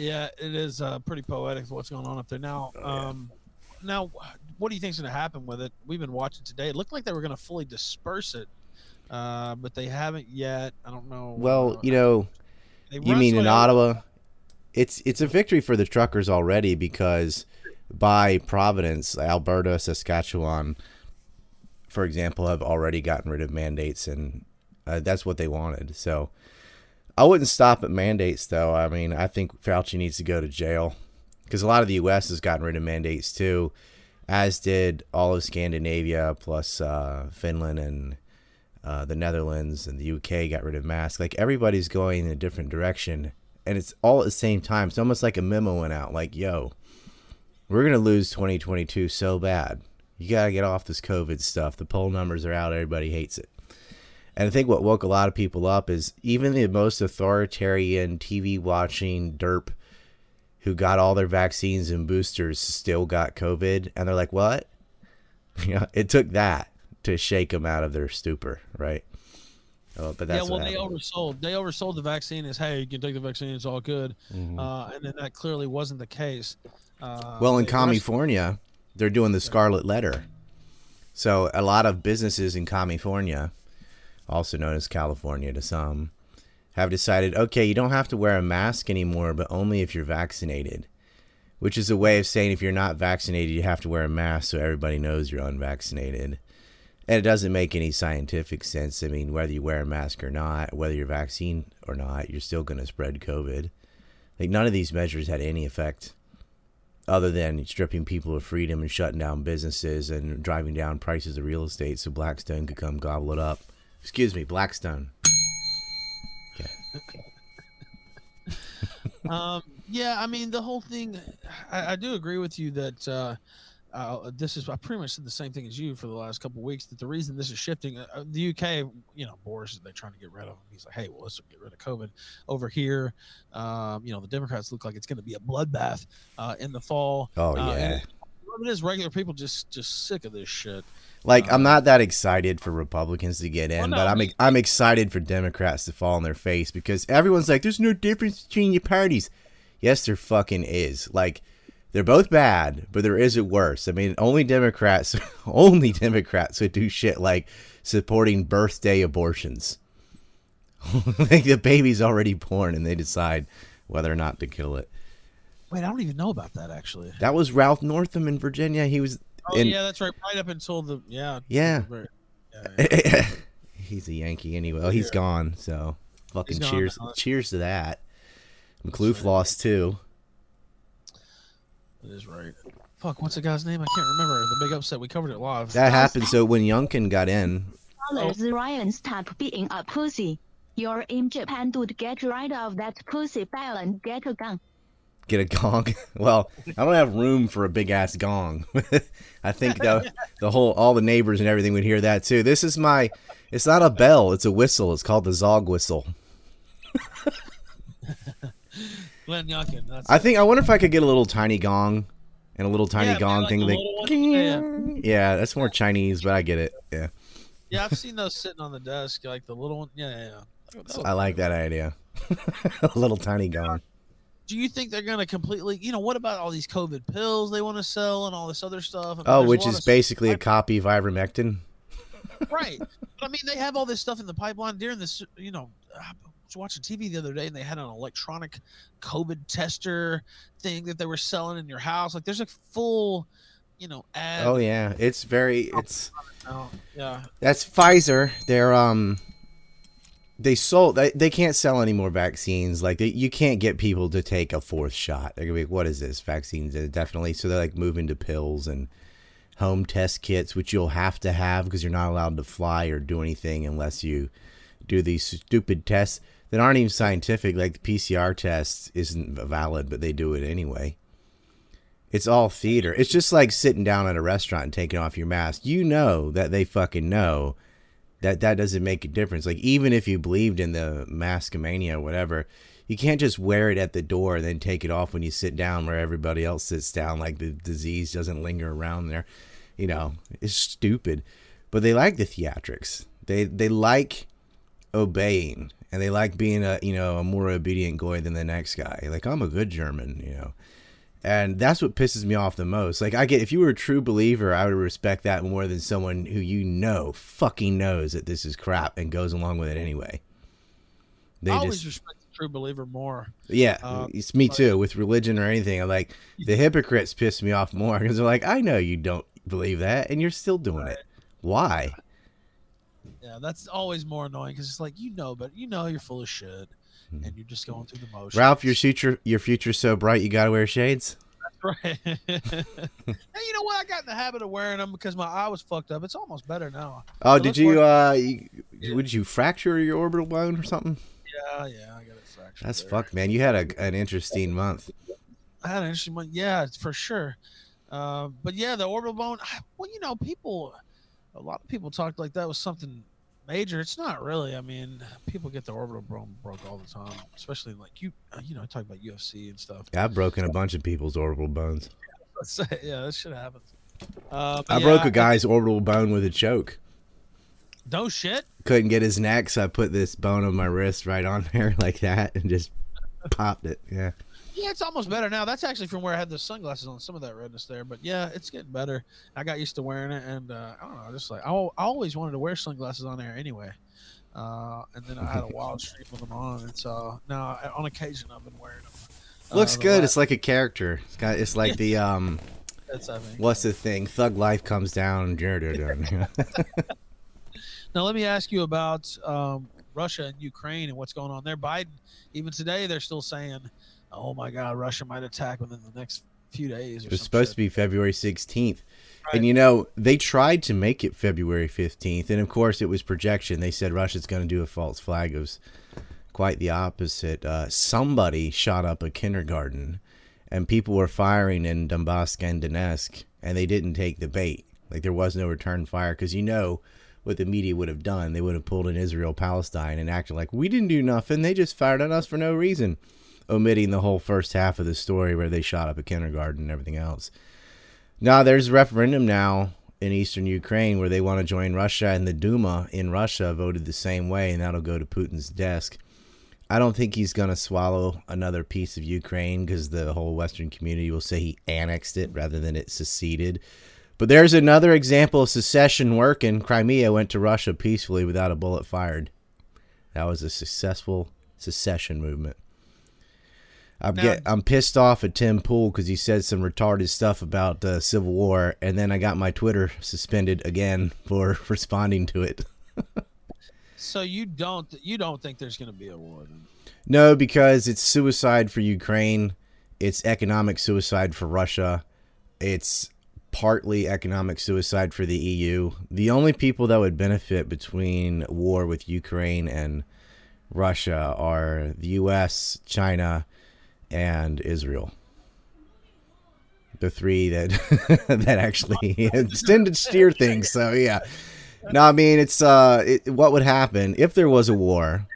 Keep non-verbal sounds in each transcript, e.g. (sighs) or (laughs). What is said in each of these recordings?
Yeah, it is uh, pretty poetic what's going on up there now. Oh, yeah. um, now, what do you think's going to happen with it? We've been watching today. It looked like they were going to fully disperse it, uh, but they haven't yet. I don't know. Well, uh, you know, you mean in Ottawa? It's it's a victory for the truckers already because by Providence, Alberta, Saskatchewan, for example, have already gotten rid of mandates, and uh, that's what they wanted. So I wouldn't stop at mandates, though. I mean, I think Fauci needs to go to jail because a lot of the U.S. has gotten rid of mandates too, as did all of Scandinavia, plus uh, Finland and uh, the Netherlands and the UK got rid of masks. Like everybody's going in a different direction, and it's all at the same time. It's almost like a memo went out, like, "Yo, we're gonna lose 2022 so bad. You gotta get off this COVID stuff. The poll numbers are out. Everybody hates it." And I think what woke a lot of people up is even the most authoritarian TV watching derp who got all their vaccines and boosters still got COVID, and they're like, "What?" (laughs) Yeah, it took that to shake them out of their stupor, right? Oh, but that's yeah, well, they oversold. They oversold the vaccine as, "Hey, you can take the vaccine; it's all good," Mhm. uh, and then that clearly wasn't the case. Uh, Well, in they California, they're doing the Scarlet Letter. So a lot of businesses in California, also known as California to some, have decided, okay, you don't have to wear a mask anymore, but only if you're vaccinated. Which is a way of saying if you're not vaccinated, you have to wear a mask so everybody knows you're unvaccinated. And it doesn't make any scientific sense. I mean, whether you wear a mask or not, whether you're vaccine or not, you're still going to spread COVID. Like none of these measures had any effect other than stripping people of freedom and shutting down businesses and driving down prices of real estate so Blackstone could come gobble it up. Excuse me, Blackstone. Okay. um, yeah, I mean the whole thing. I, I do agree with you that uh, uh, this is. I pretty much said the same thing as you for the last couple of weeks. That the reason this is shifting, uh, uh, the UK, you know, Boris, they're trying to get rid of him. He's like, hey, well, let's get rid of COVID. Over here, um, you know, the Democrats look like it's going to be a bloodbath uh, in the fall. Oh Uh, and yeah. It is regular people just just sick of this shit. Like I'm uh, not that excited for Republicans to get in, Well, no, but I'm I'm excited for Democrats to fall on their face because everyone's like, "There's no difference between your parties." Yes, there fucking is. Like, they're both bad, but there is a worse. I mean, only Democrats, (laughs) only Democrats would do shit like supporting birthday abortions. (laughs) like the baby's already born, and they decide whether or not to kill it. Wait, I don't even know about that actually. That was Ralph Northam in Virginia. He was Oh in yeah, that's right. Right up until the yeah. Yeah. very- yeah, yeah. (laughs) he's a Yankee anyway. Oh, he's Yeah. gone. So fucking He's gone cheers, now. cheers to that. That's McAuliffe right. lost too. That is right. Fuck, what's the guy's name? I can't remember. The big upset. We covered it live. That happened. So when Youngkin got in, Dollars oh. Ryan stop being a pussy. You're in Japan, dude. Get rid of that pussy bell and get a gun. Get a gong. (laughs) well, I don't have room for a big ass gong. (laughs) I think the the whole all the neighbors and everything would hear that too. This is my. It's not a bell. It's a whistle. It's called the Zog whistle. (laughs) Glenn Youngkin. That's I think. I wonder if I could get a little tiny gong, and a little tiny Yeah, man, gong like thing. Yeah, yeah, that's more Chinese, but I get it. Yeah, yeah, I've seen those sitting on the desk, like the little one. Yeah, yeah. yeah. I like that idea. a little tiny gong. Do you think they're gonna completely? You know, what about all these COVID pills they want to sell and all this other stuff? I mean, Oh, which is basically a copy of ivermectin. right. But I mean, they have all this stuff in the pipeline during this. You know, I was watching TV the other day and they had an electronic COVID tester thing that they were selling in your house. Like, there's a full, you know, ad. Oh yeah, it's very it's now. Yeah. that's Pfizer. They're um they sold they, they can't sell any more vaccines. Like they, you can't get people to take a fourth shot. They're gonna be like, what is this? Vaccines Uh, definitely. So they're like moving to pills and home test kits, which you'll have to have because you're not allowed to fly or do anything unless you do these stupid tests that aren't even scientific. Like the PCR test isn't valid, but they do it anyway. It's all theater. It's just like sitting down at a restaurant and taking off your mask. You know that they fucking know that that doesn't make a difference. Like even if you believed in the maskomania or whatever, you can't just wear it at the door and then take it off when you sit down where everybody else sits down. Like the disease doesn't linger around there. You know, it's stupid. But they like the theatrics. They they like obeying. and they like being a you know a more obedient goy than the next guy. Like I'm a good German, you know. And that's what pisses me off the most. Like I get if you were a true believer, I would respect that more than someone who you know fucking knows that this is crap and goes along with it anyway. They I always respect the true believer more. Yeah, uh, it's me too with religion or anything. I'm like the hypocrites piss me off more (laughs) because they're like, I know you don't believe that, and you're still doing right. it. Why? Yeah, that's always more annoying because it's like you know, but you know you're full of shit, hmm. and you're just going through the motions. Ralph, your future, your future's so bright, you gotta wear shades. That's right. (laughs) hey, you know what? I got in the habit of wearing them because my eye was fucked up. It's almost better now. Oh, did you? uh (laughs) you, Would you fracture your orbital bone or something? Yeah, yeah, I got it fractured. That's there. fucked, man. You had a, an interesting month. I had an interesting month. Yeah, for sure. Uh, but yeah, the orbital bone. Well, you know, people. A lot of people talked like that was something major. It's not really. I mean, people get their orbital bone broke all the time, especially like you. Uh, you know, I talk about UFC and stuff. Yeah, I've broken a bunch of people's orbital bones. (laughs) yeah, that shit happens. Uh, I yeah, broke a guy's I, orbital bone with a choke. No shit. Couldn't get his neck, so I put this bone on my wrist right on (laughs) there like that and just popped it. Yeah. Yeah, it's almost better now. That's actually from where I had the sunglasses on. Some of that redness there, but yeah, it's getting better. I got used to wearing it, and uh, I don't know, just like I, I always wanted to wear sunglasses on there anyway. Uh, and then I had a wild (laughs) streak with them on, and so now on occasion I've been wearing them. Uh, Looks good. It's like a character. It's got. It's like the (laughs) um. That's I mean. What's the thing? Thug life comes down. (laughs) now let me ask you about um, Russia and Ukraine and what's going on there. Biden, even today, they're still saying oh my God, Russia might attack within the next few days. it was supposed shit. to be February 16th. Right. And you know, they tried to make it February 15th. And of course, it was projection. They said Russia's going to do a false flag. It was quite the opposite. Uh, somebody shot up a kindergarten and people were firing in Donbass and Donetsk, and they didn't take the bait. Like there was no return fire because you know what the media would have done. They would have pulled in Israel Palestine and acted like we didn't do nothing. They just fired on us for no reason omitting the whole first half of the story where they shot up a kindergarten and everything else. Now there's a referendum now in eastern Ukraine where they want to join Russia, and the Duma in Russia voted the same way, and that'll go to Putin's desk. I don't think he's going to swallow another piece of Ukraine because the whole Western community will say he annexed it rather than it seceded. But there's another example of secession working. Crimea went to Russia peacefully without a bullet fired. That was a successful secession movement. I'm get I'm pissed off at Tim Pool because he said some retarded stuff about uh, Civil War, and then I got my Twitter suspended again for (laughs) responding to it. so you don't you don't think there's going to be a war? Then? No, because it's suicide for Ukraine. It's economic suicide for Russia. It's partly economic suicide for the EU. The only people that would benefit between war with Ukraine and Russia are the US, China, and Israel. The three that (laughs) that actually (laughs) tend to steer things. So yeah. No, I mean it's uh it, what would happen if there was a war?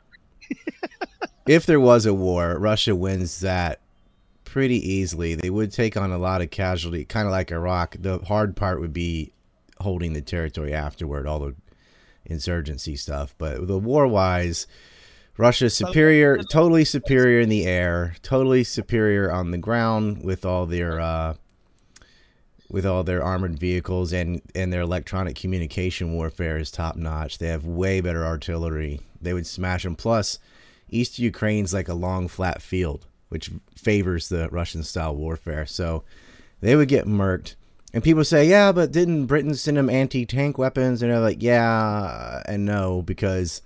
if there was a war, Russia wins that pretty easily. They would take on a lot of casualty, kind of like Iraq. The hard part would be holding the territory afterward, all the insurgency stuff. But the war wise, Russia is superior, totally superior in the air, totally superior on the ground with all their uh, with all their armored vehicles and and their electronic communication warfare is top notch. They have way better artillery. They would smash them. Plus, East Ukraine's like a long flat field, which favors the Russian style warfare. So they would get murked. And people say, yeah, but didn't Britain send them anti tank weapons? And they're like, yeah and no, because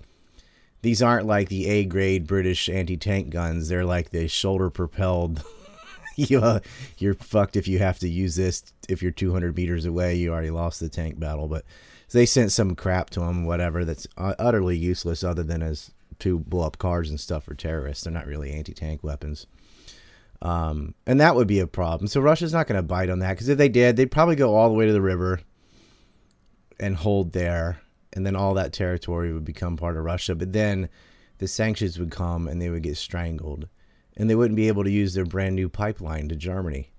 these aren't like the A grade British anti tank guns. They're like the shoulder propelled. (laughs) uh, you're fucked if you have to use this. If you're 200 meters away, you already lost the tank battle. But they sent some crap to them, whatever, that's utterly useless other than as to blow up cars and stuff for terrorists. They're not really anti tank weapons. Um, and that would be a problem. So Russia's not going to bite on that because if they did, they'd probably go all the way to the river and hold there and then all that territory would become part of Russia. But then the sanctions would come and they would get strangled, and they wouldn't be able to use their brand new pipeline to Germany,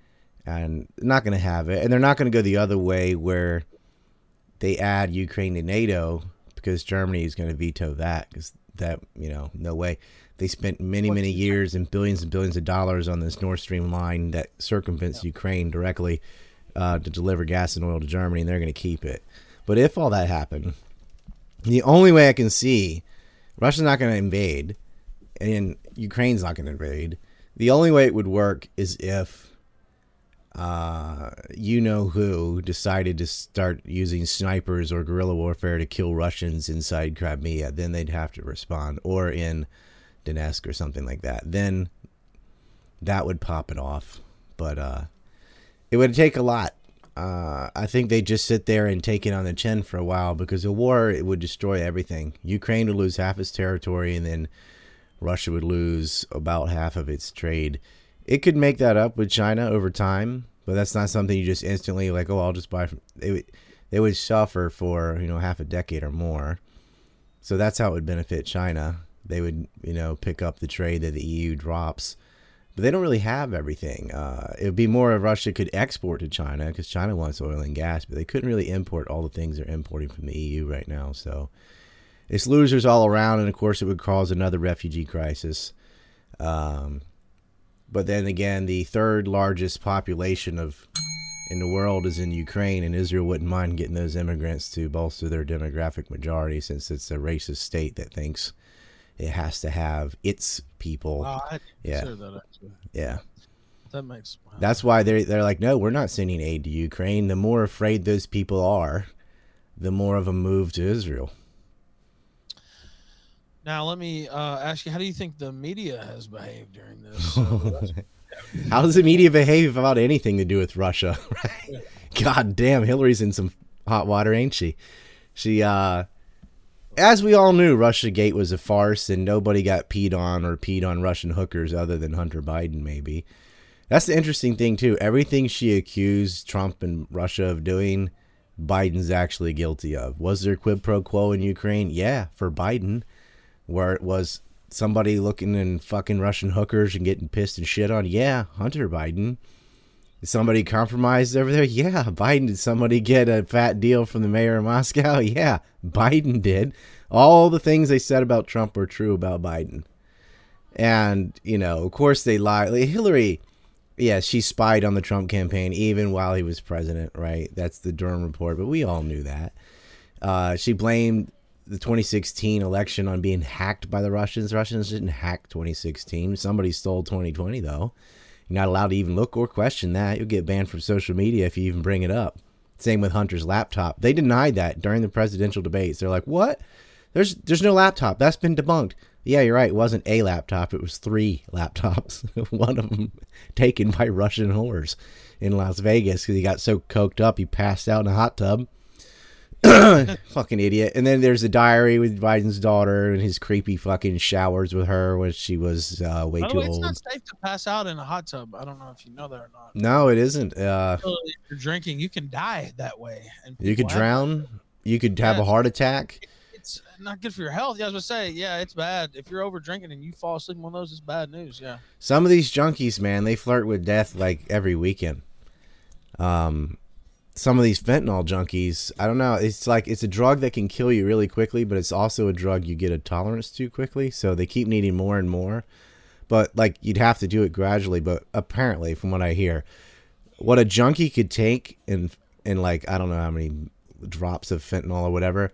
and not going to have it. And they're not going to go the other way where they add Ukraine to NATO because Germany is going to veto that because that you know, no way. They spent many, many years and billions and billions of dollars on this Nord Stream line that circumvents Ukraine directly uh, to deliver gas and oil to Germany, and they're going to keep it. But if all that happened, the only way I can see Russia's not going to invade, and Ukraine's not going to invade. The only way it would work is if uh, you know who decided to start using snipers or guerrilla warfare to kill Russians inside Crimea, then they'd have to respond, or in Donetsk or something like that. Then that would pop it off. But uh, it would take a lot. Uh, I think they just sit there and take it on the chin for a while because a war it would destroy everything. Ukraine would lose half its territory, and then Russia would lose about half of its trade. It could make that up with China over time, but that's not something you just instantly like. Oh, I'll just buy. From, they would they would suffer for you know half a decade or more. So that's how it would benefit China. They would you know pick up the trade that the EU drops, but they don't really have everything. Uh, it would be more of Russia could export to China because China wants oil and gas, but they couldn't really import all the things they're importing from the EU right now. So it's losers all around, and of course, it would cause another refugee crisis. Um, but then again, the third largest population of in the world is in Ukraine, and Israel wouldn't mind getting those immigrants to bolster their demographic majority, since it's a racist state that thinks it has to have its people. I Yeah. that. Yeah, That makes wow. that's why they're they're like, no, we're not sending aid to Ukraine. The more afraid those people are, the more of a move to Israel. Now let me uh, ask you: How do you think the media has behaved during this? (laughs) How does the media behave about anything to do with Russia? (laughs) Right? God damn, Hillary's in some hot water, ain't she? She, uh, as we all knew, Russia Gate was a farce, and nobody got peed on or peed on Russian hookers other than Hunter Biden, maybe. That's the interesting thing too. Everything she accused Trump and Russia of doing, Biden's actually guilty of. Was there quid pro quo in Ukraine? Yeah, for Biden, where it was somebody looking in fucking Russian hookers and getting pissed and shit on. Yeah, Hunter Biden. Did somebody compromised over there? Yeah, Biden. Did somebody get a fat deal from the mayor of Moscow? (laughs) Yeah, Biden did. All the things they said about Trump were true about Biden. And, you know, of course they lie. Like, Hillary, yeah, she spied on the Trump campaign even while he was president, right? That's the Durham report, but we all knew that. Uh, she blamed the 2016 election on being hacked by the Russians. Russians didn't hack 2016. Somebody stole 2020, though. You're not allowed to even look or question that. You'll get banned from social media if you even bring it up. Same with Hunter's laptop. They denied that during the presidential debates. They're like, "What? There's there's no laptop. That's been debunked." Yeah, you're right. It wasn't a laptop. It was three (laughs) laptops. One of them taken by Russian whores in Las Vegas because he got so coked up he passed out in a hot tub. (coughs) fucking idiot. And then there's a diary with Biden's daughter and his creepy fucking showers with her when she was uh, way by the too way, it's old. not safe to pass out in a hot tub. I don't know if you know that or not. No, it isn't. Uh, If you're drinking, you can die that way. And you could drown. You could have a heart attack. It's not good for your health. Yeah, I was gonna say, yeah, it's bad. If you're over drinking and you fall asleep on those, it's bad news. Yeah. Some of these junkies, man, they flirt with death like every weekend. Um, some of these fentanyl junkies, I don't know. It's like it's a drug that can kill you really quickly, but it's also a drug you get a tolerance to quickly. So they keep needing more and more. But like you'd have to do it gradually. But apparently, from what I hear, what a junkie could take in in like I don't know how many drops of fentanyl or whatever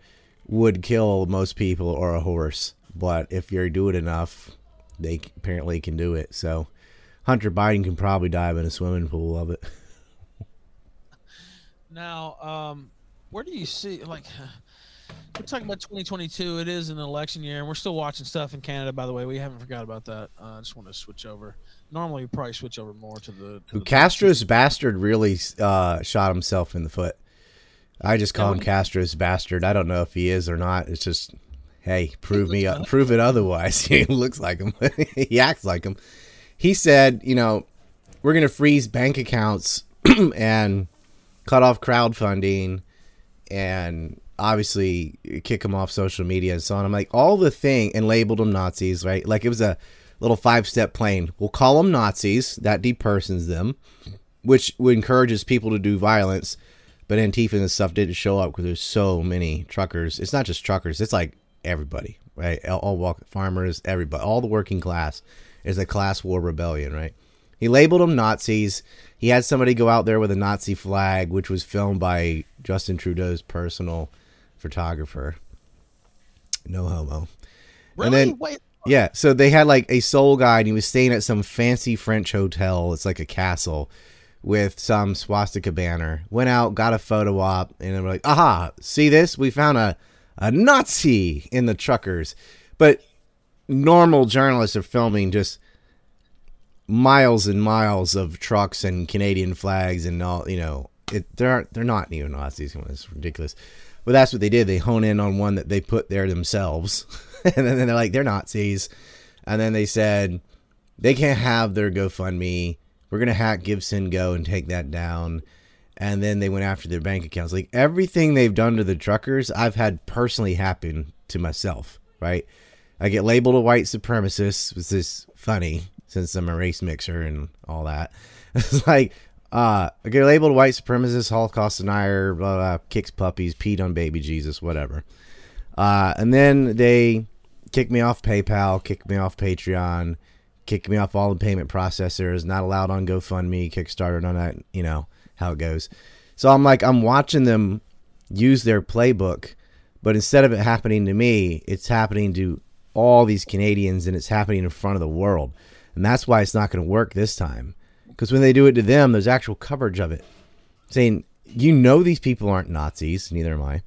would kill most people or a horse. But if you do it enough, they apparently can do it. So Hunter Biden can probably dive in a swimming pool of it. (laughs) Now, um, where do you see like we're talking about 2022? It is an election year, and we're still watching stuff in Canada. By the way, we haven't forgot about that. Uh, I just want to switch over. Normally, we probably switch over more to the. To the Castro's bastard really uh, shot himself in the foot. I just call him Castro's bastard. I don't know if he is or not. It's just, hey, prove me, looks like prove it otherwise. (laughs) he looks like him. (laughs) he acts like him. He said, you know, we're gonna freeze bank accounts (clears throat) and cut off crowdfunding and obviously kick them off social media and so on. I'm like all the thing and labeled them Nazis, right? Like it was a little five step plan. We'll call them Nazis. That depersons them, which encourages people to do violence. But Antifa and stuff didn't show up because there's so many truckers. It's not just truckers. It's like everybody. right? All, all walk farmers, everybody, all the working class is a class war rebellion, right? He labeled them Nazis. He had somebody go out there with a Nazi flag, which was filmed by Justin Trudeau's personal photographer. No homo. Really? then- Wait. Yeah, so they had like a soul guy, and he was staying at some fancy French hotel. It's like a castle with some swastika banner. Went out, got a photo op, and they were like, "Aha! See this? We found a a Nazi in the truckers." But normal journalists are filming just miles and miles of trucks and Canadian flags and all. You know, it they're they're not neo Nazis. It's ridiculous. But that's what they did. They hone in on one that they put there themselves, (laughs) and then they're like, they're Nazis. And then they said they can't have their GoFundMe. We're gonna hack GiveSendGo and take that down. And then they went after their bank accounts. Like everything they've done to the truckers, I've had personally happen to myself. Right? I get labeled a white supremacist, which is funny since I'm a race mixer and all that. (laughs) It's like uh, I get labeled white supremacist, Holocaust denier, blah, blah, kicks puppies, peed on baby Jesus, whatever. Uh, and then they kick me off PayPal, kick me off Patreon, kick me off all the payment processors, not allowed on GoFundMe, Kickstarter, none that, you know, how it goes. So I'm like, I'm watching them use their playbook, but instead of it happening to me, it's happening to all these Canadians and it's happening in front of the world. And that's why it's not going to work this time. Because when they do it to them, there's actual coverage of it. Saying, you know, these people aren't Nazis, neither am I.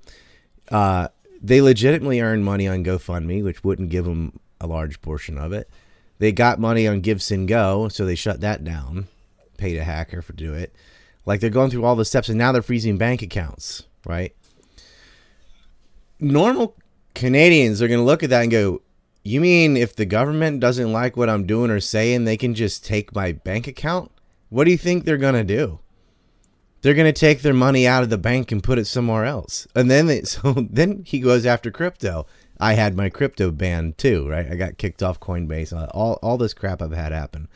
Uh, they legitimately earn money on GoFundMe, which wouldn't give them a large portion of it. They got money on GiveSendGo, so they shut that down, paid a hacker for do it. Like they're going through all the steps, and now they're freezing bank accounts, right? Normal Canadians are going to look at that and go, "You mean if the government doesn't like what I'm doing or saying, they can just take my bank account? What do you think they're going to do?" they're going to take their money out of the bank and put it somewhere else. And then they, (laughs) so then he goes after crypto. I had my crypto banned too, right? I got kicked off Coinbase. All all this crap I've had happen.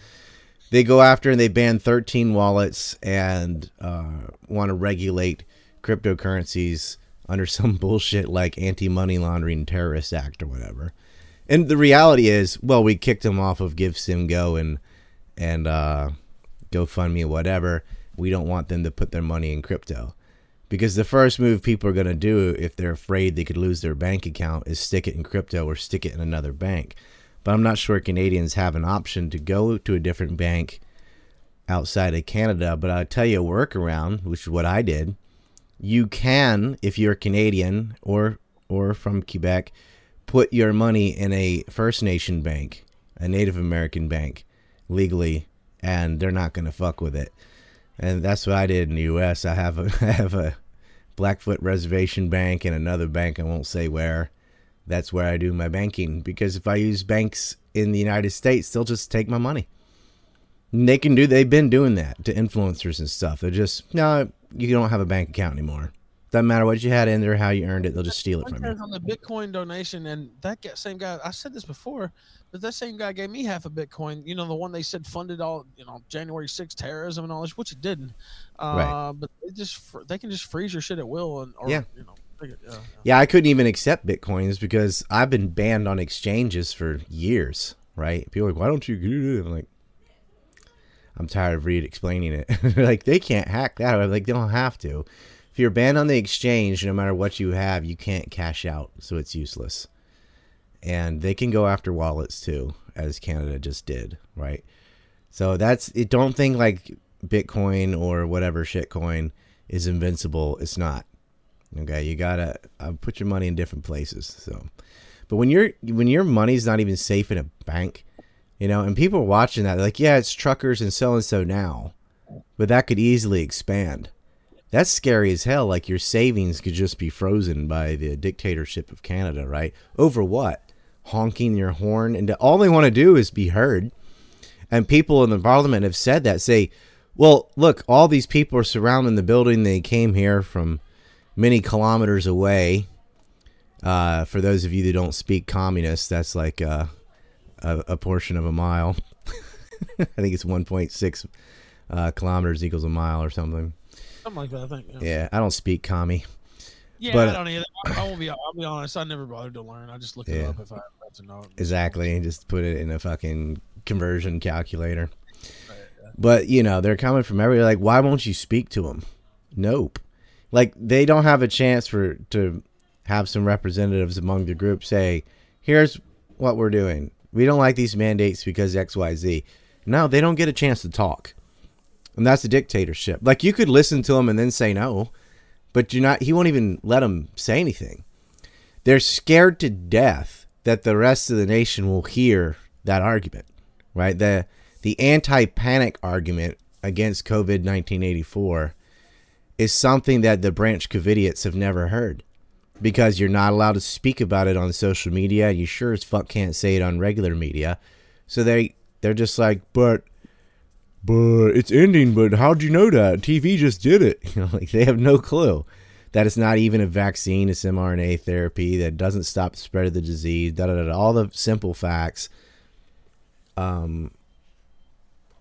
They go after and they ban 13 wallets and uh, want to regulate cryptocurrencies under (laughs) some bullshit like anti money laundering terrorist act or whatever. And the reality is, well, we kicked them off of GiveSendGo and and uh, GoFundMe or whatever we don't want them to put their money in crypto. Because the first move people are going to do if they're afraid they could lose their bank account is stick it in crypto or stick it in another bank. But I'm not sure Canadians have an option to go to a different bank outside of Canada. But I'll tell you a workaround, which is what I did. You can, if you're Canadian or or from Quebec, put your money in a First Nation bank, a Native American bank, legally, and they're not going to fuck with it and that's what I did in the U.S. I have a (laughs) I have a Blackfoot Reservation Bank and another bank I won't say where. That's where I do my banking because if I use banks in the United States, they'll just take my money. And they can do. They've been doing that to influencers and stuff. They're just no, you don't have a bank account anymore. Doesn't matter what you had in there, how you earned it. They'll just steal it from you. on the Bitcoin donation, and that same guy. I said this before, but that same guy gave me half a Bitcoin. You know, the one they said funded all, you know, January 6th terrorism and all this, which it didn't. Uh, Right. But they just they can just freeze your shit at will, and or, Yeah. you know, yeah, yeah. Yeah, I couldn't even accept bitcoins because I've been banned on exchanges for years. Right? People are like, why don't you do it? I'm like, I'm tired of read explaining it. (laughs) Like they can't hack that. I'm like they don't have to. If you're banned on the exchange, no matter what you have, you can't cash out, so it's useless. And they can go after wallets too, as Canada just did, right? So that's it. Don't think like Bitcoin or whatever shitcoin is invincible. It's not. Okay, you gotta uh, put your money in different places. So, but when your when your money's not even safe in a bank, you know, and people are watching that, like, yeah, it's truckers and so and so now, but that could easily expand. That's scary as hell. Like your savings could just be frozen by the dictatorship of Canada, right? Over what? Honking your horn, and all they want to do is be heard. And people in the parliament have said that. Say, well, look, all these people are surrounding the building. They came here from many kilometers away. Uh, for those of you that don't speak communist, that's like uh, a, a portion of a mile. (laughs) I think it's 1.6 uh, kilometers equals a mile or something. Something like that. I think. Yeah. Yeah, I don't speak commie. Yeah, But- I don't either. I, I won't be. I'll be honest. I never bothered to learn. I just looked it up if I had to know. it. Exactly. And just put it in a fucking conversion calculator. Right, yeah. But, you know, they're coming from everywhere. Like, why won't you speak to them? Nope. Like, they don't have a chance for to have some representatives among the group say, here's what we're doing. We don't like these mandates because XYZ. No, they don't get a chance to talk. And that's a dictatorship. Like, you could listen to him and then say no, but you're not, he won't even let them say anything. They're scared to death that the rest of the nation will hear that argument, right? The the anti-panic argument against COVID 1984 is something that the Branch Covidiots have never heard because you're not allowed to speak about it on social media. You sure as fuck can't say it on regular media. So they they're just like, but but it's ending. But how'd you know that? TV just did it. You (laughs) know, like they have no clue that it's not even a vaccine. It's mRNA therapy that doesn't stop the spread of the disease. Da da. da. All the simple facts. Um,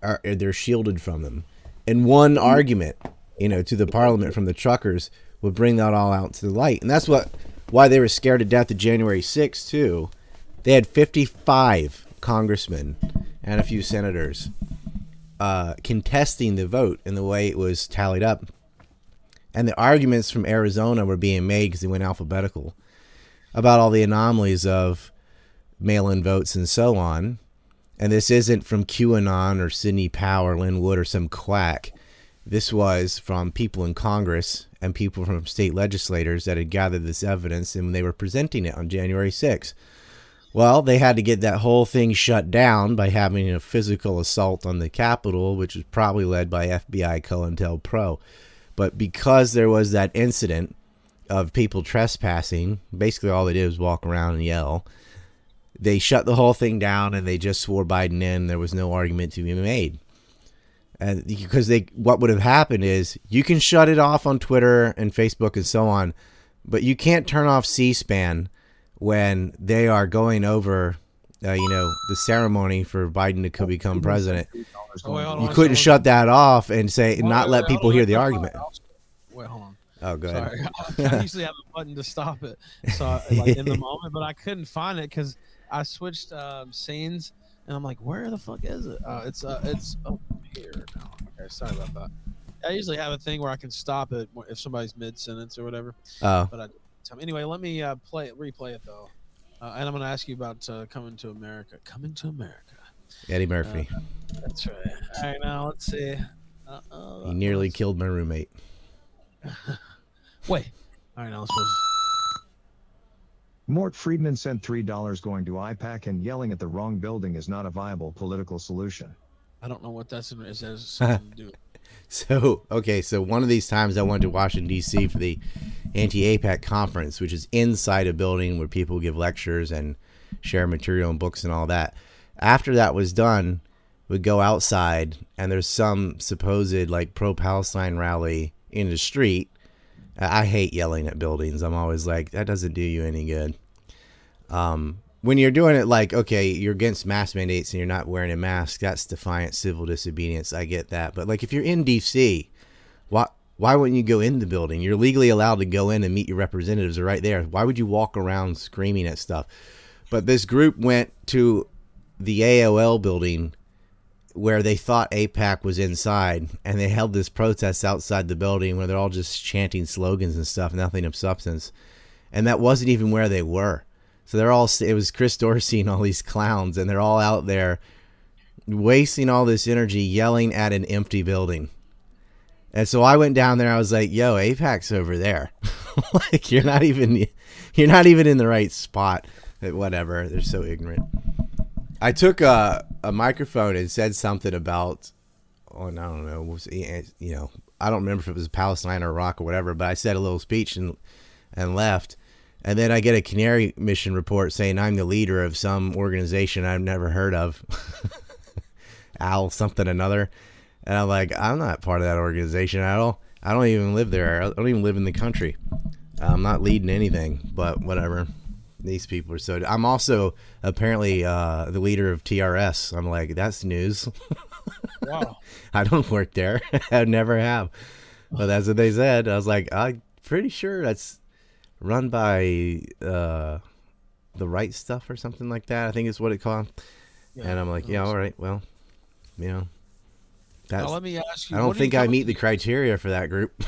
are they're shielded from them. And one argument, you know, to the parliament from the truckers would bring that all out to the light. And that's what why they were scared to death of January 6th too. They had 55 congressmen and a few senators uh, contesting the vote and the way it was tallied up. And the arguments from Arizona were being made because they went alphabetical about all the anomalies of mail-in votes and so on. And this isn't from QAnon or Sidney Powell or Lin Wood or some quack. This was from people in Congress and people from state legislators that had gathered this evidence and they were presenting it on January 6th. Well, they had to get that whole thing shut down by having a physical assault on the Capitol, which was probably led by FBI COINTELPRO. But because there was that incident of people trespassing, basically all they did was walk around and yell they shut the whole thing down and they just swore Biden in. There was no argument to be made. And because they, what would have happened is you can shut it off on Twitter and Facebook and so on, but you can't turn off C-SPAN when they are going over, uh, you know, the ceremony for Biden to become president. Oh, You couldn't shut that off and say not let people hear the argument. Wait, hold on. Oh, go ahead. Sorry, (laughs) I usually have a button to stop it, so like in the (laughs) moment, but I couldn't find it because I switched um, scenes, and I'm like, where the fuck is it? Uh, it's uh, it's up here now. Okay, sorry about that. I usually have a thing where I can stop it if somebody's mid sentence or whatever, Oh, but I. So anyway, let me uh, play it, replay it though, uh, and I'm going to ask you about uh, coming to America. Coming to America. Eddie Murphy. That's right. All right, now let's see. Uh, uh, He nearly let's- killed my roommate. (laughs) Wait. All right, now let's. pause. Mort Friedman sent $3 going to AIPAC and yelling at the wrong building is not a viable political solution. I don't know what that's in. Is that (laughs) something to do? So okay, so one of these times I went to Washington D.C. for the anti-AIPAC conference, which is inside a building where people give lectures and share material and books and all that. After that was done, we'd go outside and there's some supposed like pro-Palestine rally in the street. I I hate yelling at buildings. I'm always like that doesn't do you any good. Um, when you're doing it like okay you're against mask mandates and you're not wearing a mask that's defiant civil disobedience. I get that. But like if you're in dc why why wouldn't you go in the building? You're legally allowed to go in and meet your representatives are right there. Why would you walk around screaming at stuff? But this group went to the aol building where they thought AIPAC was inside and they held this protest outside the building where they're all just chanting slogans and stuff nothing of substance. And that wasn't even where they were so they're all it was Chris Dorsey and all these clowns, and they're all out there wasting all this energy yelling at an empty building. And so I went down there. I was like, "Yo, AIPAC's over there. (laughs) like you're not even you're not even in the right spot." Whatever. They're so ignorant. I took a a microphone and said something about oh, I don't know, was eh, you know, I don't remember if it was Palestine or Iraq or whatever, but I said a little speech and and left. And then I get a Canary mission report saying I'm the leader of some organization I've never heard of. (laughs) Al something another. And I'm like, I'm not part of that organization at all. I don't even live there. I don't even live in the country. I'm not leading anything, but whatever. These people are so. I'm also apparently uh, the leader of TRS. I'm like, that's news. (laughs) Wow. I don't work there. (laughs) I never have. But that's what they said. I was like, I'm pretty sure that's run by uh, the right stuff or something like that. I think is what it called. and I'm like, yeah, all right, well, you know, that's. Now let me ask you. I don't think you I meet the criteria for that group. (laughs)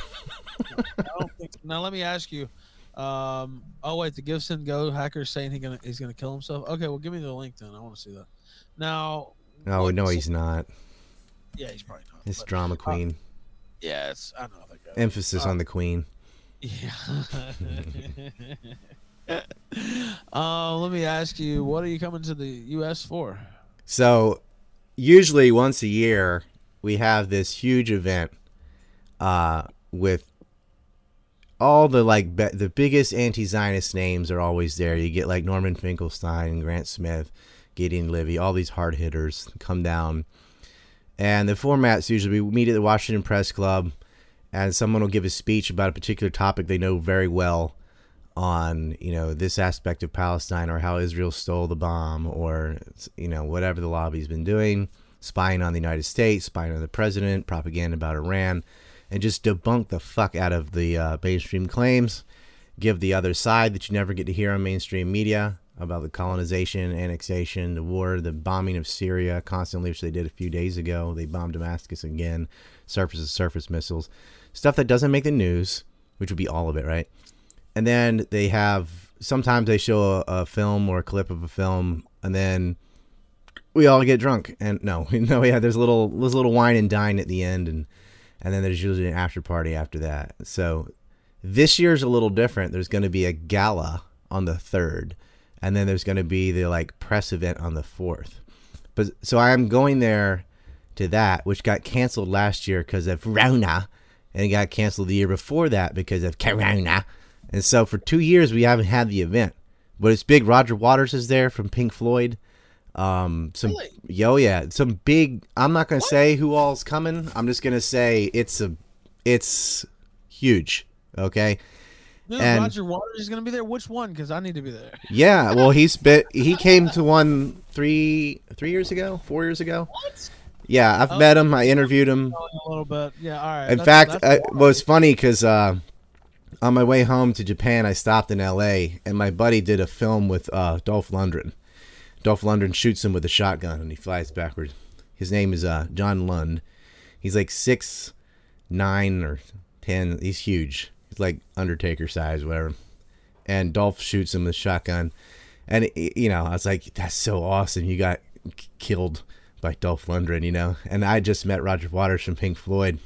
I don't think, now let me ask you. Um, oh wait, the GiveSendGo hacker's saying he gonna he's gonna kill himself. Okay, well give me the link then. I want to see that. Now. no, no, what's- he's not. Yeah, he's probably not. It's but- drama queen. yeah, it's I know that guy. Emphasis uh, on the queen. Yeah. (laughs) uh, let me ask you, what are you coming to the U.S. for? So, usually once a year, we have this huge event uh, with all the like be- the biggest anti-Zionist names are always there. You get like Norman Finkelstein, Grant Smith, Gideon Levy, all these hard hitters come down. And the format's usually we meet at the Washington Press Club, and someone will give a speech about a particular topic they know very well on you know this aspect of Palestine or how Israel stole the bomb or you know whatever the lobby's been doing, spying on the United States, spying on the president, propaganda about Iran, and just debunk the fuck out of the uh, mainstream claims. Give the other side that you never get to hear on mainstream media about the colonization, annexation, the war, the bombing of Syria constantly, which they did a few days ago. They bombed Damascus again, surface to surface missiles, stuff that doesn't make the news, which would be all of it, right? and then they have sometimes they show a, a film or a clip of a film and then we all get drunk. And no (laughs) no yeah there's a little there's a little wine and dine at the end and and then there's usually an after party after that. So this year's a little different. There's going to be a gala on the third and then there's going to be the like press event on the fourth. But so i'm going there to that which got canceled last year because of rona and it got canceled the year before that because of corona and so for two years we haven't had the event, but it's big. Roger Waters is there from Pink Floyd. Um, some Really? yo yeah, some big. I'm not gonna say who all's coming. I'm just gonna say it's a, it's huge. Okay. Dude, And- Roger Waters is going to be there. Which one? Because I need to be there. Yeah. Well, he's bit. he came to (laughs) one three three years ago, four years ago. What? Yeah, I've Oh. met him. I interviewed him. A little bit. Yeah. All right. In That's- fact, that's I, well, it's funny because uh, on my way home to Japan, I stopped in L.A. and my buddy did a film with uh, Dolph Lundgren. Dolph Lundgren shoots him with a shotgun and he flies backwards. His name is uh, John Lund. He's like six nine or ten. He's huge. He's like Undertaker size, whatever. And Dolph shoots him with a shotgun, and it- you know, I was like, "That's so awesome! You got k- killed by Dolph Lundgren," you know. And I just met Roger Waters from Pink Floyd,